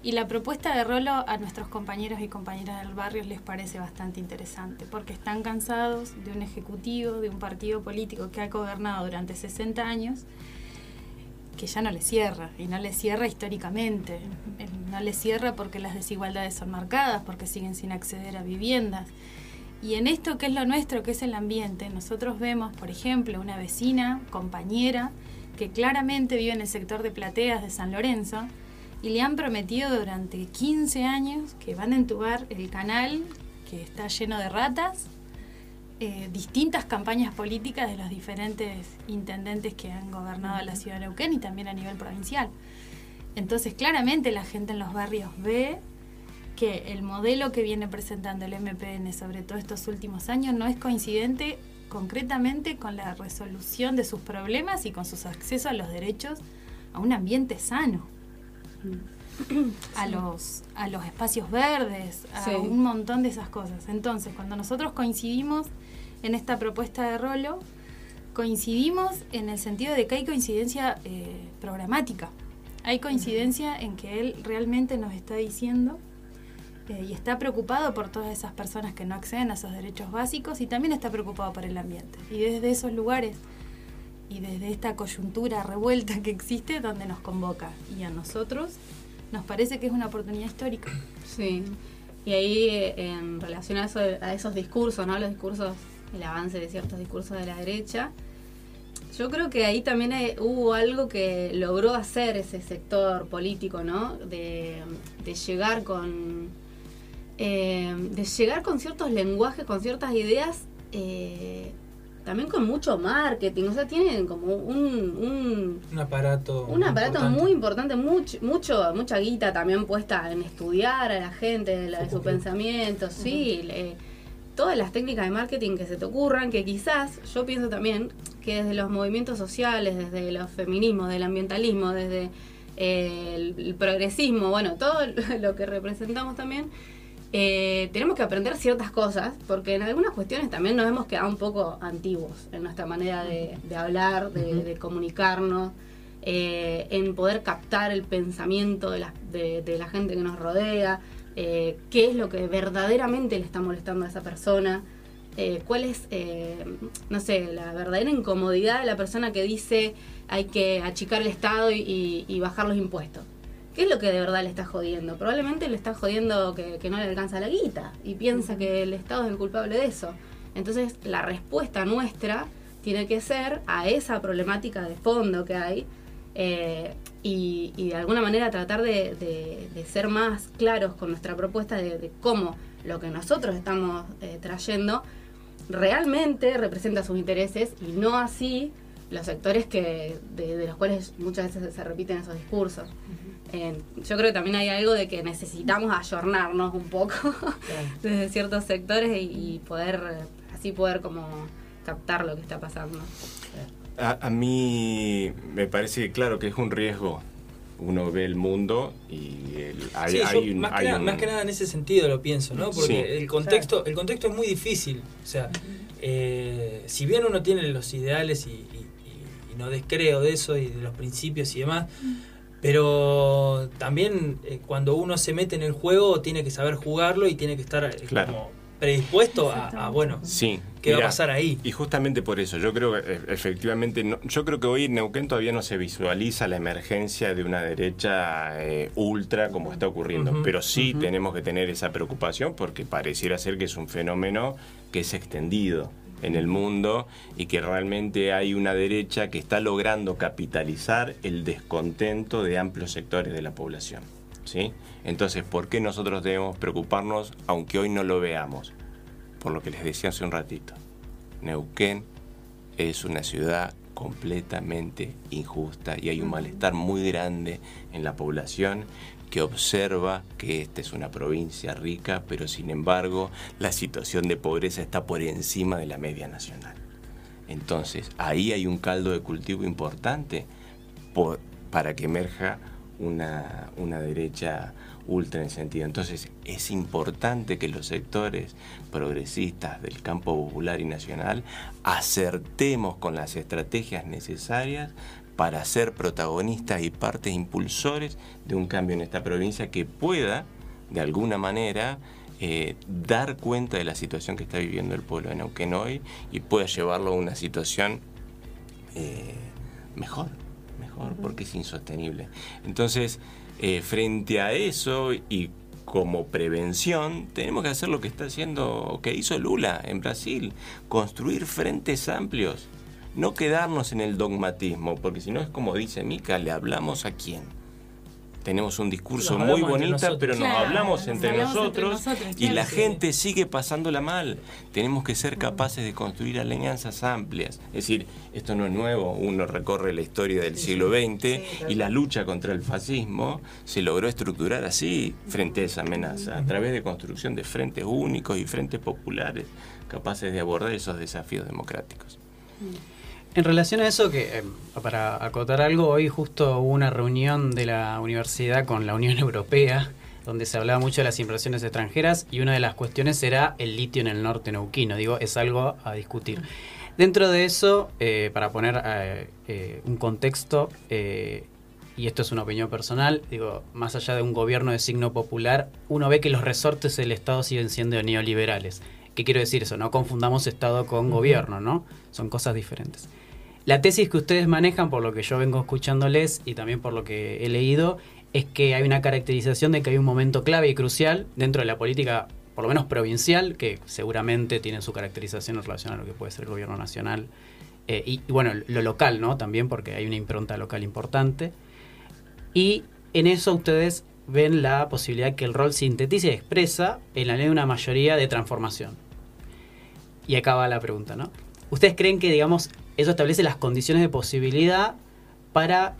Y la propuesta de Rolo a nuestros compañeros y compañeras del barrio les parece bastante interesante, porque están cansados de un ejecutivo, de un partido político que ha gobernado durante 60 años que ya no le cierra, y no le cierra históricamente, no le cierra porque las desigualdades son marcadas, porque siguen sin acceder a viviendas. Y en esto que es lo nuestro, que es el ambiente, nosotros vemos, por ejemplo, una vecina, compañera, que claramente vive en el sector de plateas de San Lorenzo, y le han prometido durante 15 años que van a entubar el canal que está lleno de ratas eh, distintas campañas políticas de los diferentes intendentes que han gobernado la ciudad de Neuquén y también a nivel provincial. Entonces, claramente la gente en los barrios ve que el modelo que viene presentando el MPN, sobre todo estos últimos años, no es coincidente concretamente con la resolución de sus problemas y con sus accesos a los derechos a un ambiente sano. A, los, a los espacios verdes, a un montón de esas cosas. Entonces, cuando nosotros coincidimos en esta propuesta de Rolo, coincidimos en el sentido de que hay coincidencia eh, programática. Hay coincidencia en que él realmente nos está diciendo eh, y está preocupado por todas esas personas que no acceden a esos derechos básicos y también está preocupado por el ambiente. Y desde esos lugares y desde esta coyuntura revuelta que existe donde nos convoca y a nosotros nos parece que es una oportunidad histórica. Sí. Y ahí eh, en relación a, a esos discursos, ¿no? Los discursos el avance de ciertos discursos de la derecha. Yo creo que ahí también hubo algo que logró hacer ese sector político, ¿no? De, llegar con eh, de llegar con ciertos lenguajes, con ciertas ideas, eh, también con mucho marketing. O sea, tienen como un, un, aparato. Un aparato muy importante, mucho, mucho, mucha guita también puesta en estudiar a la gente, de su pensamiento, sí todas las técnicas de marketing que se te ocurran, que quizás yo pienso también que desde los movimientos sociales, desde los feminismos, del ambientalismo, desde eh, el, progresismo, bueno, todo (laughs) lo que representamos también, eh, tenemos que aprender ciertas cosas, porque en algunas cuestiones también nos hemos quedado un poco antiguos en nuestra manera de, hablar, de, comunicarnos. eh, en poder captar el pensamiento de la, de, de la gente que nos rodea, eh, qué es lo que verdaderamente le está molestando a esa persona, eh, cuál es, eh, no sé, la verdadera incomodidad de la persona que dice hay que achicar el Estado y, y- y bajar los impuestos. ¿Qué es lo que de verdad le está jodiendo? Probablemente le está jodiendo que, que no le alcanza la guita y piensa que el Estado es el culpable de eso. Entonces, la respuesta nuestra tiene que ser a esa problemática de fondo que hay eh, y, y de alguna manera tratar de, de- de ser más claros con nuestra propuesta de, de cómo lo que nosotros estamos eh, trayendo realmente representa sus intereses y no así los sectores que de, los cuales muchas veces se repiten esos discursos. Eh, yo creo que también hay algo de que necesitamos ayornarnos un poco (laughs) desde ciertos sectores y, y poder así poder como captar lo que está pasando. A, a mí me parece claro que es un riesgo. Uno ve el mundo y el- hay, Sí, yo hay un- más, hay un- más que nada en ese sentido lo pienso, ¿no? Porque Sí. el contexto, el contexto es muy difícil. O sea, eh, si bien uno tiene los ideales y, y- y- y no descreo de eso y de los principios y demás, pero también eh, cuando uno se mete en el juego tiene que saber jugarlo y tiene que estar eh, Claro. como predispuesto a, a, bueno, Sí. qué va a pasar ahí. Y justamente por eso, yo creo que eh, efectivamente, no- yo creo que hoy en Neuquén todavía no se visualiza la emergencia de una derecha eh, ultra como está ocurriendo, pero sí tenemos que tener esa preocupación porque pareciera ser que es un fenómeno que es extendido en el mundo y que realmente hay una derecha que está logrando capitalizar el descontento de amplios sectores de la población. ¿sí? Entonces, ¿por qué nosotros debemos preocuparnos aunque hoy no lo veamos? Por lo que les decía hace un ratito. Neuquén es una ciudad completamente injusta y hay un malestar muy grande en la población que observa que esta es una provincia rica, pero sin embargo la situación de pobreza está por encima de la media nacional. Entonces, ahí hay un caldo de cultivo importante por- para que emerja una, una derecha ultra en sentido. Entonces, es importante que los sectores progresistas del campo popular y nacional acertemos con las estrategias necesarias para ser protagonistas y partes impulsores de un cambio en esta provincia que pueda, de alguna manera, eh, dar cuenta de la situación que está viviendo el pueblo de Neuquén hoy y pueda llevarlo a una situación eh, mejor, mejor, porque es insostenible. Entonces, eh, frente a eso y como prevención, tenemos que hacer lo que está haciendo, que hizo Lula en Brasil, construir frentes amplios, no quedarnos en el dogmatismo, porque si no es como dice Mica, le hablamos a quién. Tenemos un discurso muy nosotros. pero nos Claro, hablamos nos entre hablamos entre nosotros y la gente sigue pasándola mal. Tenemos que ser capaces de construir alianzas amplias. Es decir, esto no es nuevo, uno recorre la historia del siglo XX y la lucha contra el fascismo se logró estructurar así frente a esa amenaza, a través de construcción de frentes únicos y frentes populares capaces de abordar esos desafíos democráticos. En relación a eso, que eh, para acotar algo, hoy justo hubo una reunión de la universidad con la Unión (laughs) Europea, donde se hablaba mucho de las inversiones extranjeras y una de las cuestiones era el litio en el norte neuquino. Digo, es algo a discutir. Dentro de eso, eh, para poner eh, eh, un contexto, eh, y esto es una opinión personal, digo, más allá de un gobierno de signo popular, uno ve que los resortes del Estado siguen siendo neoliberales. ¿Qué quiero decir eso? No confundamos Estado con gobierno, ¿no? Son cosas diferentes. La tesis que ustedes manejan, por lo que yo vengo escuchándoles y también por lo que he leído, es que hay una caracterización de que hay un momento clave y crucial dentro de la política, por lo menos provincial, que seguramente tiene su caracterización en relación a lo que puede ser el gobierno nacional. eh, y, bueno, lo local, ¿no? También porque hay una impronta local importante. Y en eso ustedes ven la posibilidad que el rol sintetiza y expresa en la ley de una mayoría de transformación. Y acaba la pregunta, ¿no? ¿Ustedes creen que, digamos, eso establece las condiciones de posibilidad para,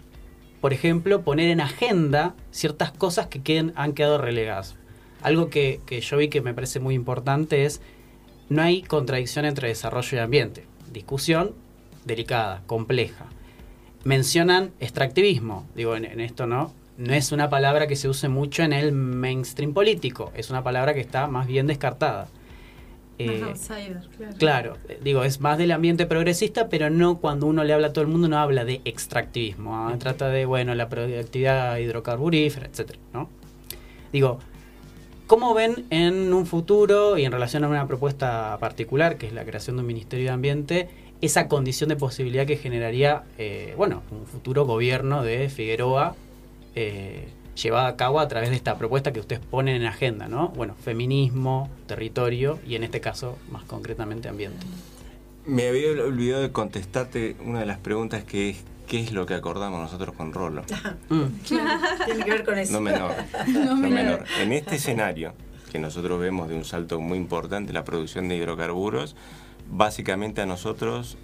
por ejemplo, poner en agenda ciertas cosas que queden, han quedado relegadas? Algo que, que yo vi que me parece muy importante es, no hay contradicción entre desarrollo y ambiente. Discusión delicada, compleja. Mencionan extractivismo, digo, en, en esto no, no es una palabra que se use mucho en el mainstream político, es una palabra que está más bien descartada. Eh, Más outsider, claro. Claro, eh, digo, es más del ambiente progresista, pero no cuando uno le habla a todo el mundo, no habla de extractivismo. ¿ah? Trata de, bueno, la productividad hidrocarburífera, etcétera, ¿no? Digo, ¿cómo ven en un futuro y en relación a una propuesta particular, que es la creación de un Ministerio de Ambiente, esa condición de posibilidad que generaría, eh, bueno, un futuro gobierno de Figueroa eh, llevada a cabo a través de esta propuesta que ustedes ponen en agenda, ¿no? Bueno, feminismo, territorio y en este caso, más concretamente, ambiente. Me había olvidado de contestarte una de las preguntas que es ¿qué es lo que acordamos nosotros con Rolo? (laughs) Mm. Tiene que ver con eso. No menor. (laughs) no menor. En este escenario que nosotros vemos de un salto muy importante la producción de hidrocarburos, básicamente a nosotros,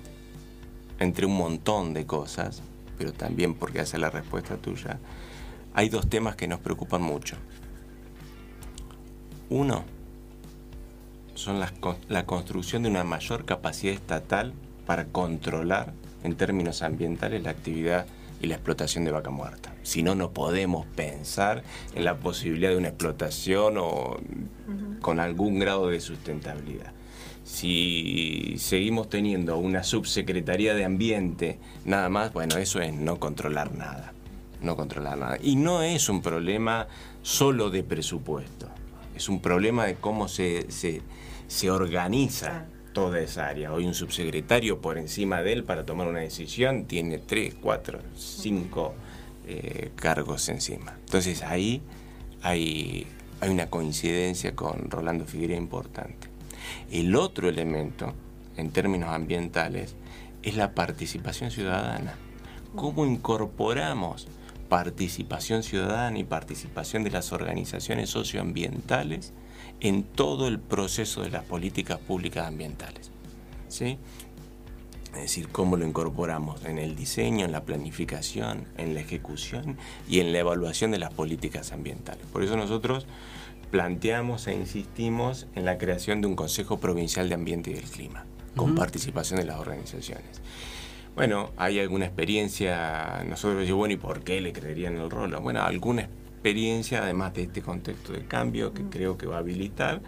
entre un montón de cosas, pero también porque hace la respuesta tuya, hay dos temas que nos preocupan mucho. Uno son las la construcción de una mayor capacidad estatal para controlar en términos ambientales la actividad y la explotación de vaca muerta. Si no, no podemos pensar en la posibilidad de una explotación o con algún grado de sustentabilidad. Si seguimos teniendo una subsecretaría de ambiente, nada más, bueno, eso es no controlar nada. No controlar nada. Y no es un problema solo de presupuesto. Es un problema de cómo se, se, se organiza toda esa área. Hoy un subsecretario por encima de él para tomar una decisión tiene tres, cuatro, cinco eh, cargos encima. Entonces ahí hay, hay una coincidencia con Rolando Figueroa importante. El otro elemento, en términos ambientales, es la participación ciudadana. ¿Cómo incorporamos participación ciudadana y participación de las organizaciones socioambientales en todo el proceso de las políticas públicas ambientales? ¿Sí? Es decir, cómo lo incorporamos en el diseño, en la planificación, en la ejecución y en la evaluación de las políticas ambientales. Por eso nosotros planteamos e insistimos en la creación de un Consejo Provincial de Ambiente y del Clima, con participación de las organizaciones. Bueno, hay alguna experiencia, nosotros decimos, bueno, ¿y por qué le creerían el rol? Bueno, alguna experiencia, además de este contexto de cambio que creo que va a habilitar,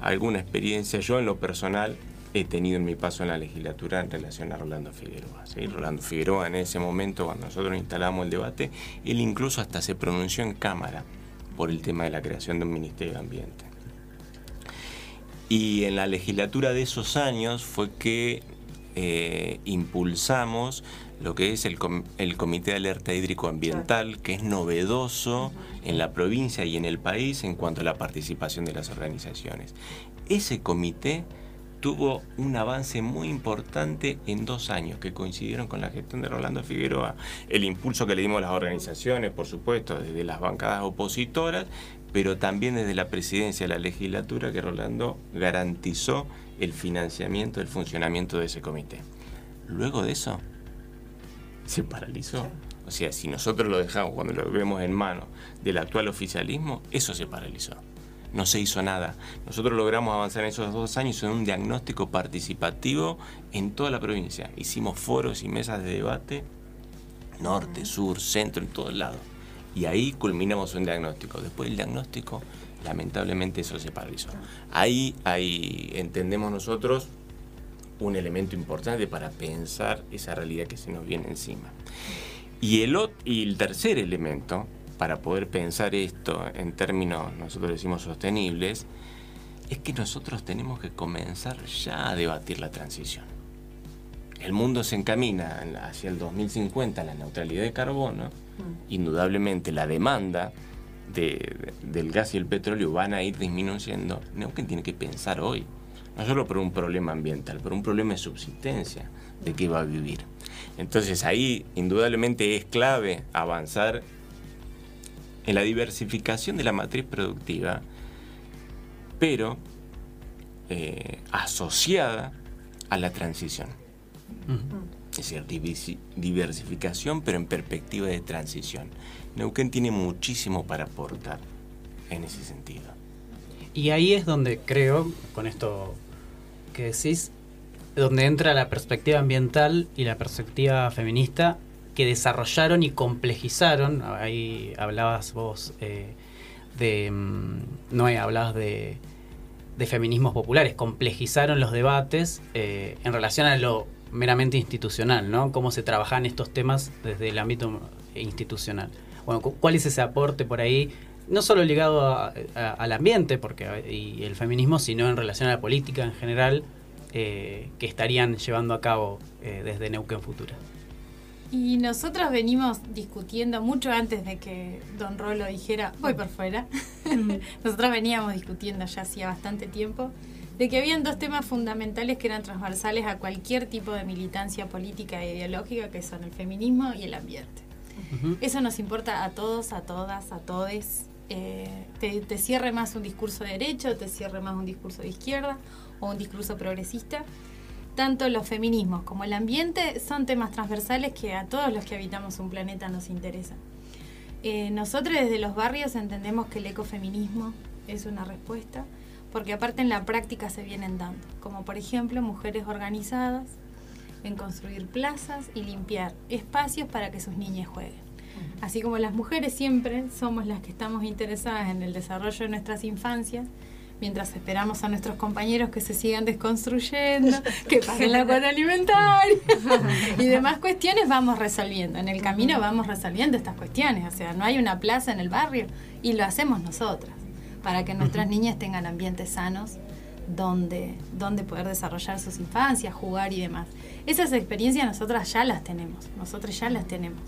alguna experiencia, yo en lo personal he tenido en mi paso en la legislatura en relación a Rolando Figueroa. ¿sí? Rolando Figueroa en ese momento, cuando nosotros instalamos el debate, él incluso hasta se pronunció en Cámara por el tema de la creación de un Ministerio de Ambiente. Y en la legislatura de esos años fue que eh, impulsamos lo que es el, com- el Comité de Alerta Hídrico Ambiental, que es novedoso en la provincia y en el país en cuanto a la participación de las organizaciones. Ese comité tuvo un avance muy importante en dos años que coincidieron con la gestión de Rolando Figueroa. El impulso que le dimos a las organizaciones, por supuesto, desde las bancadas opositoras, pero también desde la presidencia de la legislatura que Rolando garantizó el financiamiento, el funcionamiento de ese comité. Luego de eso, se paralizó. O sea, si nosotros lo dejamos cuando lo vemos en manos del actual oficialismo, eso se paralizó. No se hizo nada. Nosotros logramos avanzar en esos dos años en un diagnóstico participativo en toda la provincia. Hicimos foros y mesas de debate, norte, sur, centro, en todos lados. Y ahí culminamos un diagnóstico. Después del diagnóstico, lamentablemente eso se paralizó. Ahí, ahí entendemos nosotros un elemento importante para pensar esa realidad que se nos viene encima. Y el, y el tercer elemento, para poder pensar esto en términos, nosotros decimos sostenibles, es que nosotros tenemos que comenzar ya a debatir la transición. El mundo se encamina hacia el 2050, la neutralidad de carbono, indudablemente la demanda de- del gas y el petróleo van a ir disminuyendo. Neuquén tiene que pensar hoy, no solo por un problema ambiental, por un problema de subsistencia de qué va a vivir. Entonces ahí indudablemente es clave avanzar en la diversificación de la matriz productiva, pero eh, asociada a la transición. Es decir, diversificación, pero en perspectiva de transición. Neuquén tiene muchísimo para aportar en ese sentido. Y ahí es donde creo, con esto que decís, donde entra la perspectiva ambiental y la perspectiva feminista que desarrollaron y complejizaron. Ahí hablabas vos eh, de. mm, Noé, hablabas de, de feminismos populares, complejizaron los debates eh, en relación a lo meramente institucional, ¿no? Cómo se trabajan estos temas desde el ámbito institucional. Bueno, cu- ¿cuál es ese aporte por ahí? No solo ligado a- a- al ambiente porque, y el feminismo, sino en relación a la política en general eh, que estarían llevando a cabo eh, desde Neuquén Futura. Y nosotros venimos discutiendo mucho antes de que Don Rolo dijera, voy por fuera. (laughs) nosotros veníamos discutiendo ya hacía bastante tiempo de que habían dos temas fundamentales que eran transversales a cualquier tipo de militancia política e ideológica, que son el feminismo y el ambiente. Ujú. Eso nos importa a todos, a todas, a todes. Eh, te, te cierre más un discurso de derecha, te cierre más un discurso de izquierda o un discurso progresista. Tanto los feminismos como el ambiente son temas transversales que a todos los que habitamos un planeta nos interesan. Eh, nosotros desde los barrios entendemos que el ecofeminismo es una respuesta, porque aparte en la práctica se vienen dando, como por ejemplo mujeres organizadas en construir plazas y limpiar espacios para que sus niñas jueguen. Así como las mujeres siempre somos las que estamos interesadas en el desarrollo de nuestras infancias, mientras esperamos a nuestros compañeros que se sigan desconstruyendo, (laughs) que paguen la cuota alimentaria (laughs) y demás cuestiones, vamos resolviendo. En el camino vamos resolviendo estas cuestiones. O sea, no hay una plaza en el barrio y lo hacemos nosotras, para que nuestras niñas tengan ambientes sanos donde, donde poder desarrollar sus infancias, jugar y demás. Esas experiencias nosotras ya las tenemos, nosotros ya las tenemos.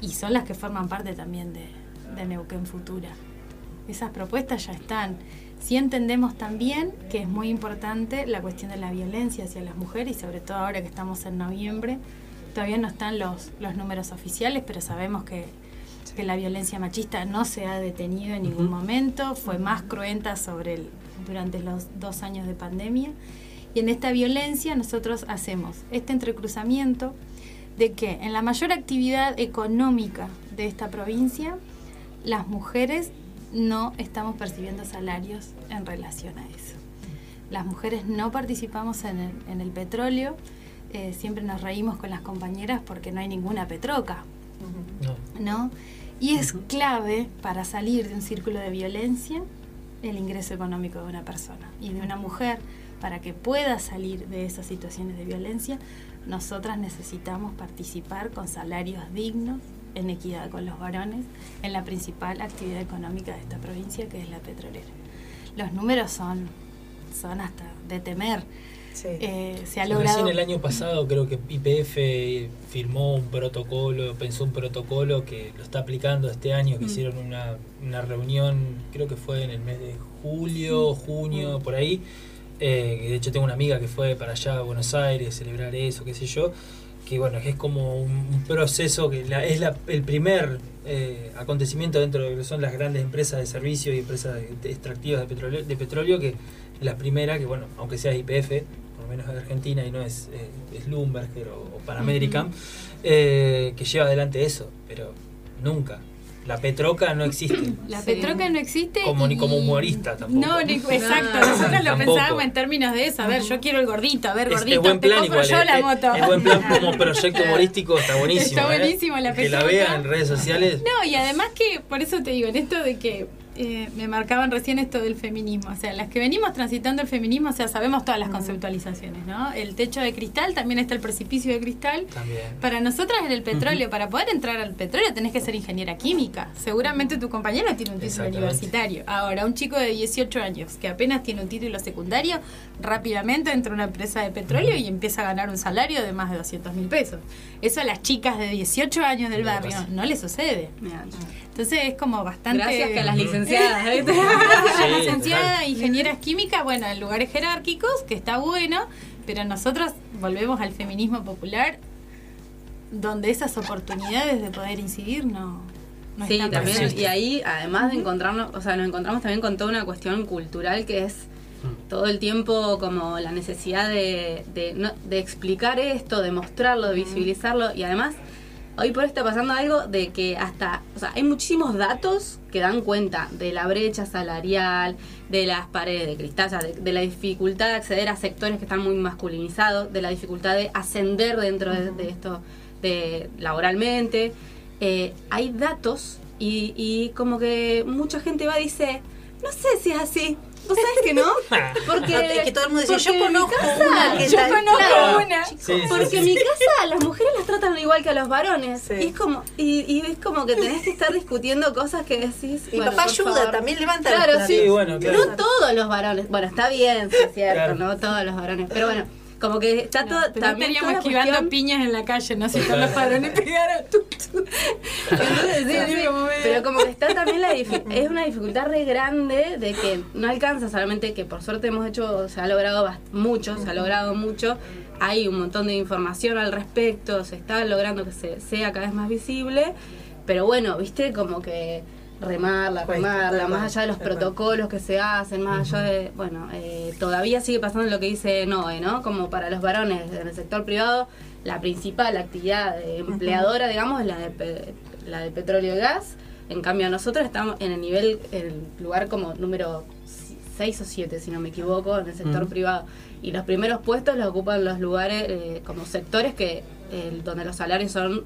Y son las que forman parte también de, de Neuquén Futura. Esas propuestas ya están. Sí entendemos también que es muy importante la cuestión de la violencia hacia las mujeres y sobre todo ahora que estamos en noviembre, todavía no están los, los números oficiales, pero sabemos que, que la violencia machista no se ha detenido en ningún momento, fue más cruenta sobre el, durante los dos años de pandemia. Y en esta violencia nosotros hacemos este entrecruzamiento de que en la mayor actividad económica de esta provincia, las mujeres no estamos percibiendo salarios en relación a eso. Las mujeres no participamos en el, en el petróleo, eh, siempre nos reímos con las compañeras porque no hay ninguna petroca, No. Y es clave para salir de un círculo de violencia el ingreso económico de una persona y de una mujer. Para que pueda salir de esas situaciones de violencia, nosotras necesitamos participar con salarios dignos, en equidad con los varones, en la principal actividad económica de esta provincia, que es la petrolera. Los números son, son hasta de temer. Eh, se ha logrado... Recién el año pasado creo que IPF firmó un protocolo, pensó un protocolo que lo está aplicando este año, que Mm. hicieron una, una reunión, creo que fue en el mes de julio, junio, por ahí. Eh, de hecho tengo una amiga que fue para allá a Buenos Aires a celebrar eso, qué sé yo. Que bueno, que es como un, proceso que la- es la- el primer eh, acontecimiento dentro de lo que son las grandes empresas de servicio y empresas extractivas de petróleo, de petróleo que la primera, que bueno, aunque sea IPF, menos de Argentina y no es, eh, es Bloomberg o, o Pan American, eh, que lleva adelante eso, pero nunca. La Petroca no existe. (clears throat) La Sí. Petroca no existe. Como ni y- como humorista tampoco. No, ni- exacto. No, Nosotros lo tampoco. pensábamos en términos de eso. A ver, yo quiero el gordito. A ver, Es, gordito, es buen te plan compro igual. yo es, la es- moto. es buen plan como (laughs) proyecto humorístico, está buenísimo. Está ¿eh? buenísimo la Que la Petroca. vean en redes sociales. No, y además que, por eso te digo, en esto de que eh, me marcaban recién esto del feminismo, o sea, las que venimos transitando el feminismo, o sea, sabemos todas las conceptualizaciones, ¿no? El techo de cristal, también está el precipicio de cristal. También. Para nosotras en el petróleo, para poder entrar al petróleo tenés que ser ingeniera química. Seguramente tu compañero tiene un título universitario. Ahora, un chico de 18 años que apenas tiene un título secundario, rápidamente entra a una empresa de petróleo y empieza a ganar un salario de más de 200 mil pesos. Eso a las chicas de 18 años del No le barrio pasa. no le sucede. Entonces es como bastante... Gracias que a las. Licenciadas. (laughs) (laughs) total. ingenieras químicas, bueno, en lugares jerárquicos, que está bueno, pero nosotros volvemos al feminismo popular, donde esas oportunidades de poder incidir no, no Sí, están también. presentes. Y ahí, además de encontrarnos, o sea, nos encontramos también con toda una cuestión cultural que es todo el tiempo como la necesidad de, de, de explicar esto, de mostrarlo, de visibilizarlo. Y además, hoy por hoy está pasando algo de que hasta, o sea, hay muchísimos datos que dan cuenta de la brecha salarial, de las paredes de cristal, de, de la dificultad de acceder a sectores que están muy masculinizados, de la dificultad de ascender dentro de, de esto de laboralmente. Eh, hay datos y, y como que mucha gente va y dice, no sé si es así, vos sabés que no. (laughs) Porque, Es que todo el mundo dice, yo conozco casa- una que Yo tal- conozco Claro. una. Sí, Porque sí. en mi casa las mujeres las tratan igual que a los varones. Sí. Y es como, y, y es como que tenés que estar discutiendo cosas que decís. Bueno, papá ayuda, favor. también levanta Claro, los sí. Sí, bueno, claro. No todos los varones. Bueno, está bien, sí es cierto, Claro. no todos los varones. Pero bueno, como que está todo. También estaríamos esquivando cuestión- piñas en la calle, no sé, con los varones pegaron. (laughs) Entonces, sí, sí, Como medio- pero como que está también la es una dificultad re grande de que no alcanza solamente que por suerte hemos hecho, se ha logrado mucho, se ha logrado mucho, hay un montón de información al respecto, se está logrando que se, sea cada vez más visible, pero bueno, viste como que remarla, remarla, más allá de los protocolos que se hacen, más allá de, bueno, eh, todavía sigue pasando lo que dice Noé, ¿no? Como para los varones en el sector privado, la principal actividad empleadora, digamos, es la de, la de petróleo y gas. En cambio, nosotros estamos en el nivel, en el lugar como número 6 o 7, si no me equivoco, en el sector privado. Y los primeros puestos los ocupan los lugares eh, como sectores que eh, donde los salarios son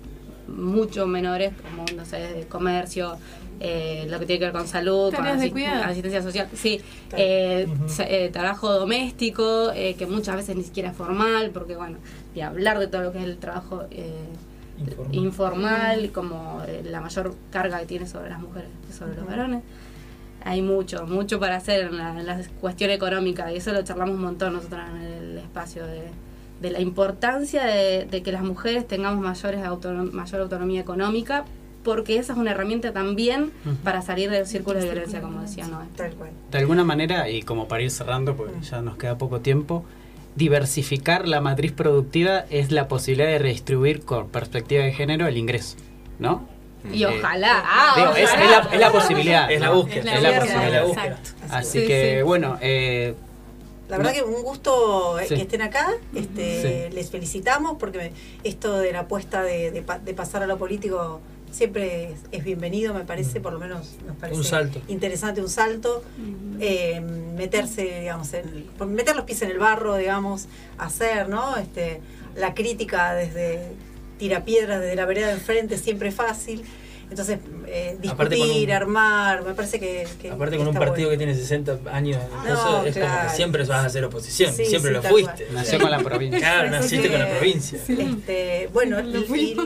mucho menores, como, no sé, de comercio, eh, lo que tiene que ver con salud, con asist- asistencia social, sí, eh, eh, trabajo doméstico, eh, que muchas veces ni siquiera es formal, porque bueno, y hablar de todo lo que es el trabajo eh, Informal. informal, como eh, la mayor carga que tiene sobre las mujeres que sobre los varones. Hay mucho, mucho para hacer en la, en la cuestión económica y eso lo charlamos un montón nosotros en el espacio de, de la importancia de, de que las mujeres tengamos mayores autonom- mayor autonomía económica porque esa es una herramienta también para salir del círculo de violencia, como decía Noé. Tal cual. De alguna manera, y como para ir cerrando, porque ya nos queda poco tiempo, diversificar la matriz productiva es la posibilidad de redistribuir con perspectiva de género el ingreso, ¿no? Y Eh, ojalá, ah, Digo, es, ojalá. es la, es la posibilidad. Es la búsqueda. Es la Es la búsqueda, posibilidad. exacto. Así Sí, que, sí. bueno, eh, La verdad No. que un gusto eh, Sí. que estén acá. Este, Les felicitamos porque esto de la apuesta de, de pa- de pasar a lo político siempre es, es bienvenido, me parece, por lo menos nos parece Un salto. interesante, un salto. Eh, meterse, digamos, en, meter los pies en el barro, digamos, hacer, ¿no? Este, la crítica desde tirapiedras, desde la vereda de enfrente, siempre es fácil. Entonces, eh, discutir, un- armar, me parece que. que Aparte con un partido bueno. que tiene 60 años, No, eso es como que siempre vas a hacer oposición, Sí, siempre sí, lo fuiste. cual. nació con la provincia. Claro, naciste con la provincia. Este, bueno, y,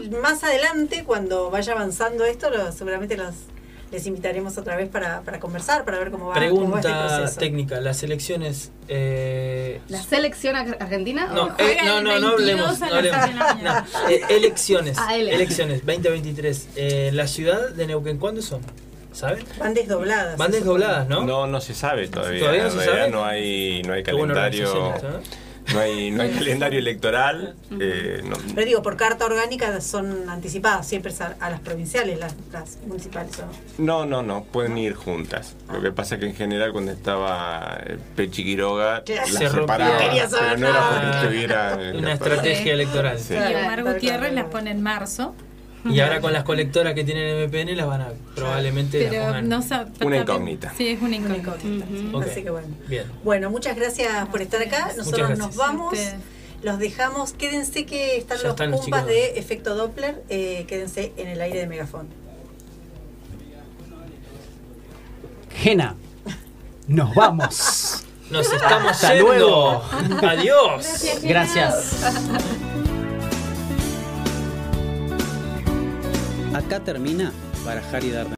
y más adelante, cuando vaya avanzando esto, lo- seguramente los, les invitaremos otra vez para, para conversar, para ver cómo va, cómo va este Pregunta proceso. técnica, las elecciones... Eh, ¿La selección ar- argentina? no, o- eh, no, no, no 22 hablemos, no hablemos. No, eh, elecciones, Ah, ele- elecciones 2023. Eh, ¿La ciudad de Neuquén cuándo son? ¿Saben? Van desdobladas. Van desdobladas, ¿no? No, no se sabe todavía. ¿Todavía no se sabe? No hay, no hay calendario. ¿No? Hay, no hay calendario electoral. eh, no-. Pero digo, por carta orgánica son anticipadas siempre a, las provinciales, las, las municipales. ¿o no? No, no, pueden ir juntas. Lo que pasa es que en general cuando estaba eh, Pechi Quiroga las Se separaba, Quería saber pero no era nada. porque estuviera en Una estrategia electoral. Sí. Y Omar Gutiérrez las pone en marzo. Y ahora con las colectoras que tienen MPN las van a probablemente las Pero pongan. no sa- Una incógnita. Sí, es una incógnita. Ok. Así que bueno. Bien. Bueno, muchas gracias por estar acá. Muchas Nosotros gracias. nos vamos. Los dejamos. Quédense que están Ya los están pumpas de efecto Doppler. eh, quédense en el aire de Megafón. Gena, nos vamos. Nos estamos Hasta yendo. luego. Adiós. Gracias. (laughs) Acá termina Barajar y dar